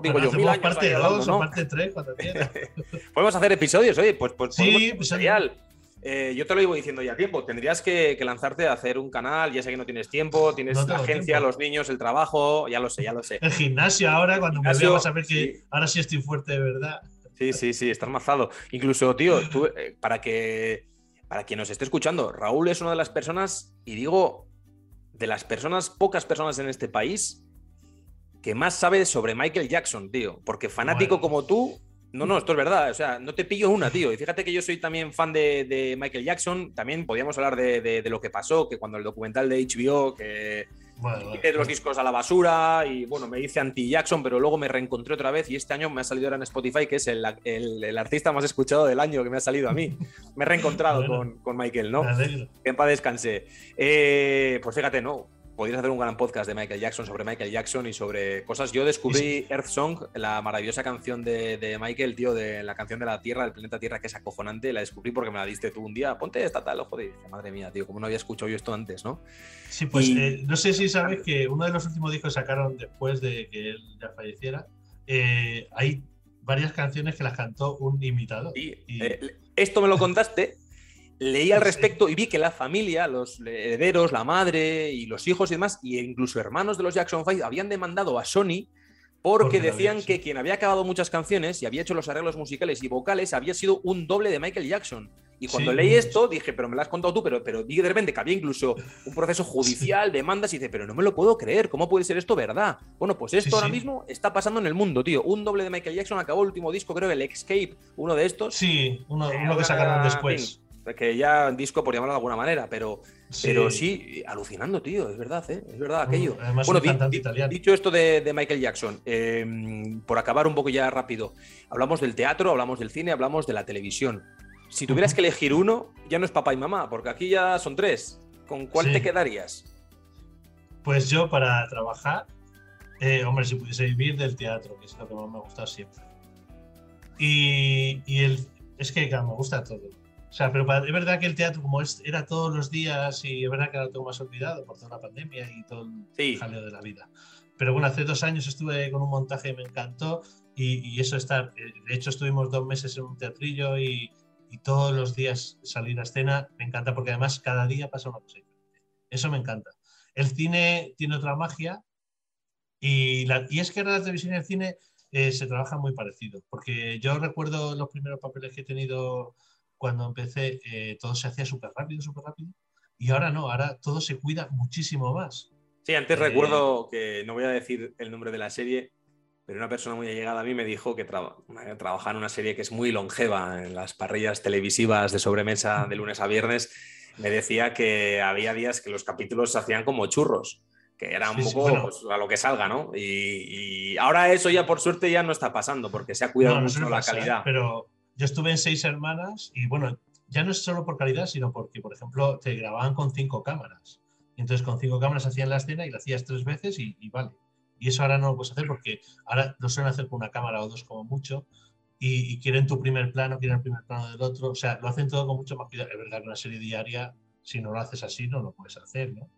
digo yo, mil años parte 2 o parte 3, cuando Podemos hacer episodios, oye, pues, pues sí, pues eh, yo te lo iba diciendo ya a tiempo. Tendrías que, lanzarte a hacer un canal. Ya sé que no tienes tiempo, tienes la agencia, los niños, el trabajo. Ya lo sé, ya lo sé. El gimnasio ahora, cuando me veo, vas a ver que ahora sí estoy fuerte de verdad. Sí, sí, sí, estás mazado. Incluso, tío, tú, eh, para que para quien nos esté escuchando, Raúl es una de las personas, y digo, de las personas, pocas personas en este país, que más sabe sobre Michael Jackson, tío. Porque fanático como tú, no, no, esto es verdad. O sea, no te pillo una, tío. Y fíjate que yo soy también fan de, Michael Jackson. También podíamos hablar de, de, lo que pasó, que cuando el documental de HBO, que bueno, los discos a la basura y bueno, me hice anti-Jackson, pero luego me reencontré otra vez y este año me ha salido ahora en Spotify, que es el, el, artista más escuchado del año que me ha salido a mí. Me he reencontrado con, con, Michael, ¿no? Que en paz descansé. Eh, pues fíjate, ¿no? Podrías hacer un gran podcast de Michael Jackson sobre Michael Jackson y sobre cosas. Yo descubrí Earth Song, la maravillosa canción de, Michael, tío, de la canción de la Tierra, del planeta Tierra, que es acojonante. La descubrí porque me la diste tú un día. Ponte esta tal, ojo, de madre mía, tío, como no había escuchado yo esto antes, ¿no? Sí, pues eh, no sé si sabes que uno de los últimos discos que sacaron después de que él ya falleciera, eh, hay varias canciones que las cantó un imitador. Y, eh, esto me lo contaste, leí al respecto y vi que la familia, los herederos, la madre y los hijos y demás, y incluso hermanos de los Jackson 5, habían demandado a Sony porque, decían que quien había acabado muchas canciones y había hecho los arreglos musicales y vocales había sido un doble de Michael Jackson. Y cuando leí esto dije, pero me lo has contado tú, pero, pero de repente que había incluso un proceso judicial, demandas, y dice, pero no me lo puedo creer, ¿cómo puede ser esto verdad? Bueno, pues esto ahora mismo está pasando en el mundo, tío. Un doble de Michael Jackson acabó el último disco, creo, el Escape, uno de estos. Sí, uno, uno que sacaron después que ya disco por llamarlo de alguna manera, pero sí, pero sí alucinando, tío, es verdad, ¿eh? es verdad aquello. bueno, dicho esto de, Michael Jackson, em, por acabar un poco ya rápido, hablamos del teatro, hablamos del cine, hablamos de la televisión. Si tuvieras que elegir uno, ya no es papá y mamá, porque aquí ya son tres. ¿Con cuál te quedarías? Pues yo para trabajar, eh, hombre, si pudiese vivir del teatro, que es lo que más me gusta siempre. Y, y el, es que me gusta todo o sea, pero es verdad que el teatro, como es, era todos los días, y es verdad que ahora lo tengo más olvidado por toda la pandemia y todo el jaleo de la vida. Pero bueno, hace dos años estuve con un montaje y me encantó. Y, eso está. Eh, de hecho, estuvimos dos meses en un teatrillo y, y, todos los días salir a escena me encanta porque además cada día pasa una cosa diferente. Eso me encanta. El cine tiene otra magia y, la, y es que la televisión y el cine eh, se trabajan muy parecido. Porque yo recuerdo los primeros papeles que he tenido cuando empecé eh, todo se hacía súper rápido, súper rápido. Y ahora no, ahora todo se cuida muchísimo más. Sí, antes eh, recuerdo que no voy a decir el nombre de la serie, pero una persona muy allegada a mí me dijo que trabajaba en una serie que es muy longeva en las parrillas televisivas de sobremesa de lunes a viernes. Me decía que había días que los capítulos se hacían como churros, que era un poco pues, a lo que salga, ¿no? Y, ahora eso ya por suerte ya no está pasando porque se ha cuidado mucho la calidad. Pero, yo estuve en seis hermanas y bueno, ya no es solo por calidad, sino porque, por ejemplo, te grababan con cinco cámaras. Y entonces con cinco cámaras hacían la escena y la hacías tres veces y, vale. Y eso ahora no lo puedes hacer porque ahora lo suelen hacer con una cámara o dos como mucho y, quieren tu primer plano, quieren el primer plano del otro. O sea, lo hacen todo con mucho más cuidado. Es verdad que una serie diaria, si no lo haces así, no lo puedes hacer, ¿no?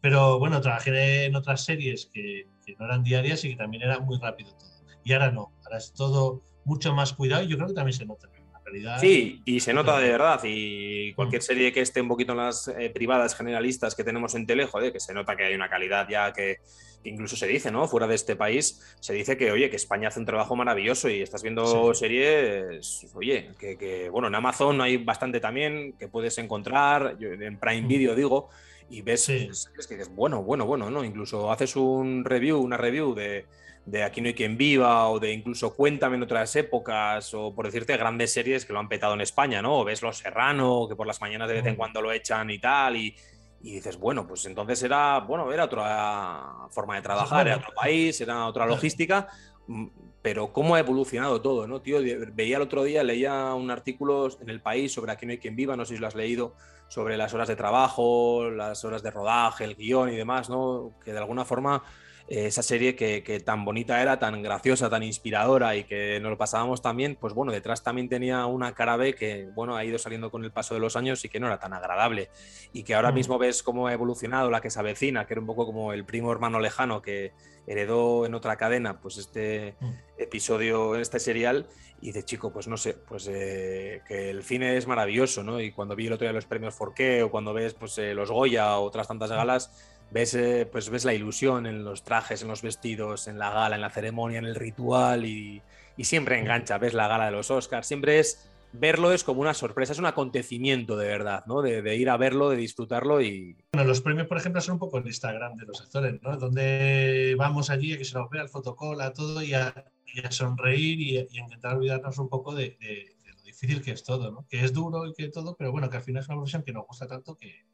Pero bueno, trabajé en otras series que, que no eran diarias y que también era muy rápido todo. Y ahora no, ahora es todo mucho más cuidado y yo creo que también se nota la calidad. Sí, y se nota de verdad. Y cualquier mm. serie que esté un poquito en las eh, privadas generalistas que tenemos en tele, joder, que se nota que hay una calidad ya que, incluso se dice, ¿no? Fuera de este país, se dice que, oye, que España hace un trabajo maravilloso y estás viendo series, oye, que, bueno, en Amazon hay bastante también que puedes encontrar, en Prime mm. Video digo, y ves es que dices, bueno, bueno, bueno, ¿no? Incluso haces un review, una review de de Aquí no hay quien viva o de incluso Cuéntame en otras épocas o por decirte grandes series que lo han petado en España, ¿no? O ves Los Serrano, que por las mañanas de vez en cuando lo echan y tal y, dices, bueno, pues entonces era, bueno, era otra forma de trabajar, era otro país, era otra logística, mm, pero cómo ha evolucionado todo, ¿no, tío? Veía el otro día, leía un artículo en El País sobre Aquí no hay quien viva, no sé si lo has leído, sobre las horas de trabajo, las horas de rodaje, el guion y demás, ¿no? Que de alguna forma esa serie que, tan bonita era, tan graciosa, tan inspiradora y que nos lo pasábamos también, pues bueno, detrás también tenía una cara B que, bueno, ha ido saliendo con el paso de los años y que no era tan agradable. Y que ahora mm. mismo ves cómo ha evolucionado la que se avecina, que era un poco como el primo hermano lejano que heredó en otra cadena, pues este mm. episodio, este serial, y de chico, pues no sé, pues eh, que el cine es maravilloso, ¿no? Y cuando vi el otro día los premios Forqué o cuando ves pues eh, los Goya o otras tantas galas, ves, eh, pues ves la ilusión en los trajes, en los vestidos, en la gala, en la ceremonia, en el ritual y, siempre engancha, ves la gala de los Oscars, siempre es verlo es como una sorpresa, es un acontecimiento de verdad, ¿no? De, ir a verlo, de disfrutarlo y... Bueno, los premios, por ejemplo, son un poco el Instagram de los actores, ¿no? Donde vamos allí a que se nos vea el fotocall, a todo y a, sonreír y, a intentar olvidarnos un poco de, lo difícil que es todo, ¿no? Que es duro y que todo, pero bueno, que al final es una profesión que nos gusta tanto que,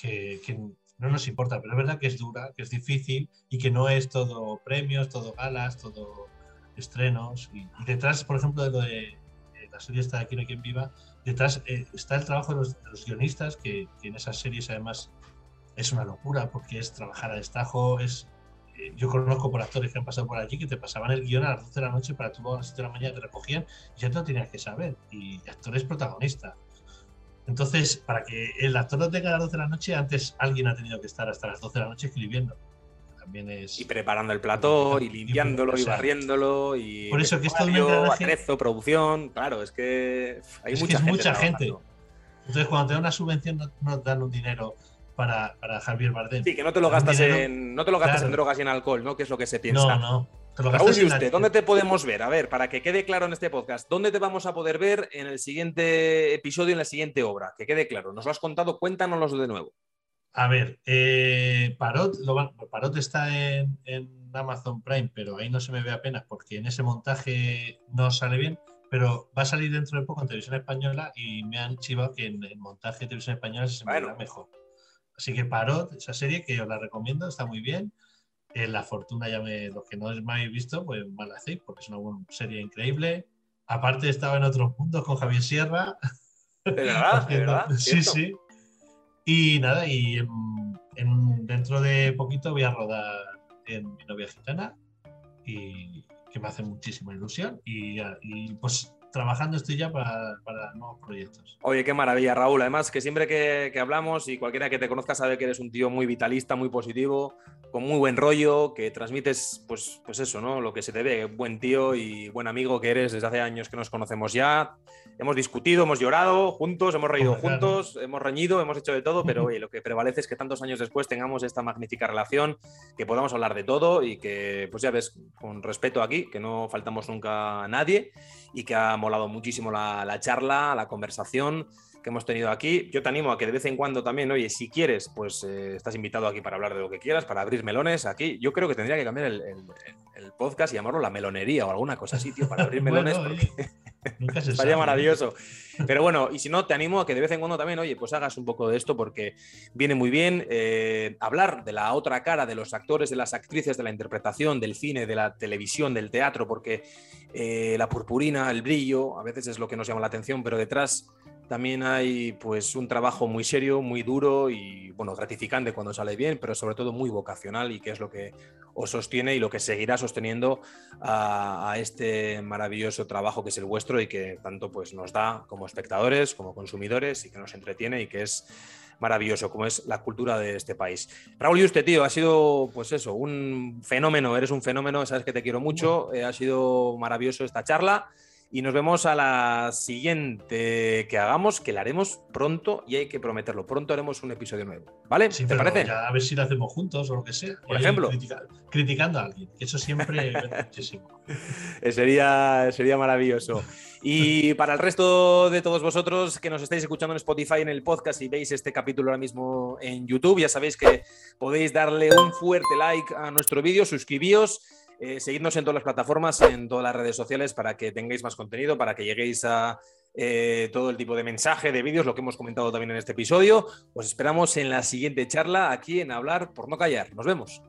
que, no nos importa, pero es verdad que es dura, que es difícil y que no es todo premios, todo galas, todo estrenos. Y, detrás, por ejemplo, de lo de, la serie esta de Aquí no hay quien viva, detrás eh, está el trabajo de los, guionistas, que, en esas series además es una locura porque es trabajar a destajo, es... Eh, yo conozco por actores que han pasado por allí que te pasaban el guion a las 12 de la noche para tú a las 7 de la mañana te recogían y ya te lo tenías que saber. Y actores protagonistas. Entonces, para que el actor no tenga a las 12 de la noche, antes alguien ha tenido que estar hasta las 12 de la noche escribiendo. también es. Y preparando el plató, y limpiándolo, y, barriéndolo, y. Por eso que esto es un producción, claro, es que hay mucha, gente, mucha gente. Entonces, cuando te dan una subvención, no, dan un dinero para, para, Javier Bardem. Sí, que no te lo gastas, en, no te lo gastas en drogas y en alcohol, ¿no? Que es lo que se piensa. No, no. Raúl, ¿y usted dónde te podemos ver? A ver, para que quede claro en este podcast, ¿dónde te vamos a poder ver en el siguiente episodio, en la siguiente obra? Que quede claro. Nos lo has contado, cuéntanoslo de nuevo. A ver, eh, Parot, Parot está en, Amazon Prime, pero ahí no se me ve apenas porque en ese montaje no sale bien, pero va a salir dentro de poco en televisión española y me han chivado que en el montaje de televisión española se me ve mejor. Así que Parot, esa serie que os la recomiendo, está muy bien. Eh, la Fortuna, ya me, los que no me habéis visto, pues mal hacéis, porque es una serie increíble. Aparte, estaba en otros puntos con Javier Sierra. ¿De verdad? ¿De verdad? Sí, sí. Y nada, y en, dentro de poquito voy a rodar en Mi novia gitana, y que me hace muchísima ilusión. Y, y pues trabajando estoy ya para, nuevos proyectos. Oye, qué maravilla, Raúl. Además, que siempre que, hablamos y cualquiera que te conozca sabe que eres un tío muy vitalista, muy positivo, con muy buen rollo, que transmites, pues, pues eso, ¿no? Lo que se te ve, buen tío y buen amigo que eres desde hace años que nos conocemos ya. Hemos discutido, hemos llorado juntos, hemos reído juntos, hemos reñido, hemos hecho de todo, pero oye, lo que prevalece es que tantos años después tengamos esta magnífica relación, que podamos hablar de todo y que, pues ya ves, con respeto aquí, que no faltamos nunca a nadie y que ha molado muchísimo la, charla, la conversación que hemos tenido aquí. Yo te animo a que de vez en cuando también, oye, si quieres, pues eh, estás invitado aquí para hablar de lo que quieras, para abrir melones aquí. Yo creo que tendría que cambiar el, podcast y llamarlo la melonería o alguna cosa así, tío, para abrir melones. porque... Nunca se Estaría maravilloso. Pero bueno, y si no, te animo a que de vez en cuando también, oye, pues hagas un poco de esto porque viene muy bien eh, hablar de la otra cara, de los actores, de las actrices, de la interpretación, del cine, de la televisión, del teatro, porque eh, la purpurina, el brillo, a veces es lo que nos llama la atención, pero detrás también hay pues un trabajo muy serio, muy duro y bueno, gratificante cuando sale bien, pero sobre todo muy vocacional y que es lo que os sostiene y lo que seguirá sosteniendo a, este maravilloso trabajo que es el vuestro y que tanto pues nos da como espectadores, como consumidores y que nos entretiene y que es maravilloso como es la cultura de este país. Raúl y usted, tío, ha sido pues eso, un fenómeno, eres un fenómeno, sabes que te quiero mucho, eh, ha sido maravilloso esta charla y nos vemos a la siguiente que hagamos, que la haremos pronto y hay que prometerlo. Pronto haremos un episodio nuevo. ¿Vale? ¿Te parece? a ver si lo hacemos juntos o lo que sea. Por ejemplo. criticando a alguien. Eso siempre muchísimo. Eh, sería, sería maravilloso. Y para el resto de todos vosotros que nos estáis escuchando en Spotify en el podcast y veis este capítulo ahora mismo en YouTube, ya sabéis que podéis darle un fuerte like a nuestro vídeo, suscribíos eh, seguidnos en todas las plataformas, en todas las redes sociales para que tengáis más contenido, para que lleguéis a eh, todo el tipo de mensaje, de vídeos, lo que hemos comentado también en este episodio. Os esperamos en la siguiente charla aquí en Hablar por no callar. Nos vemos.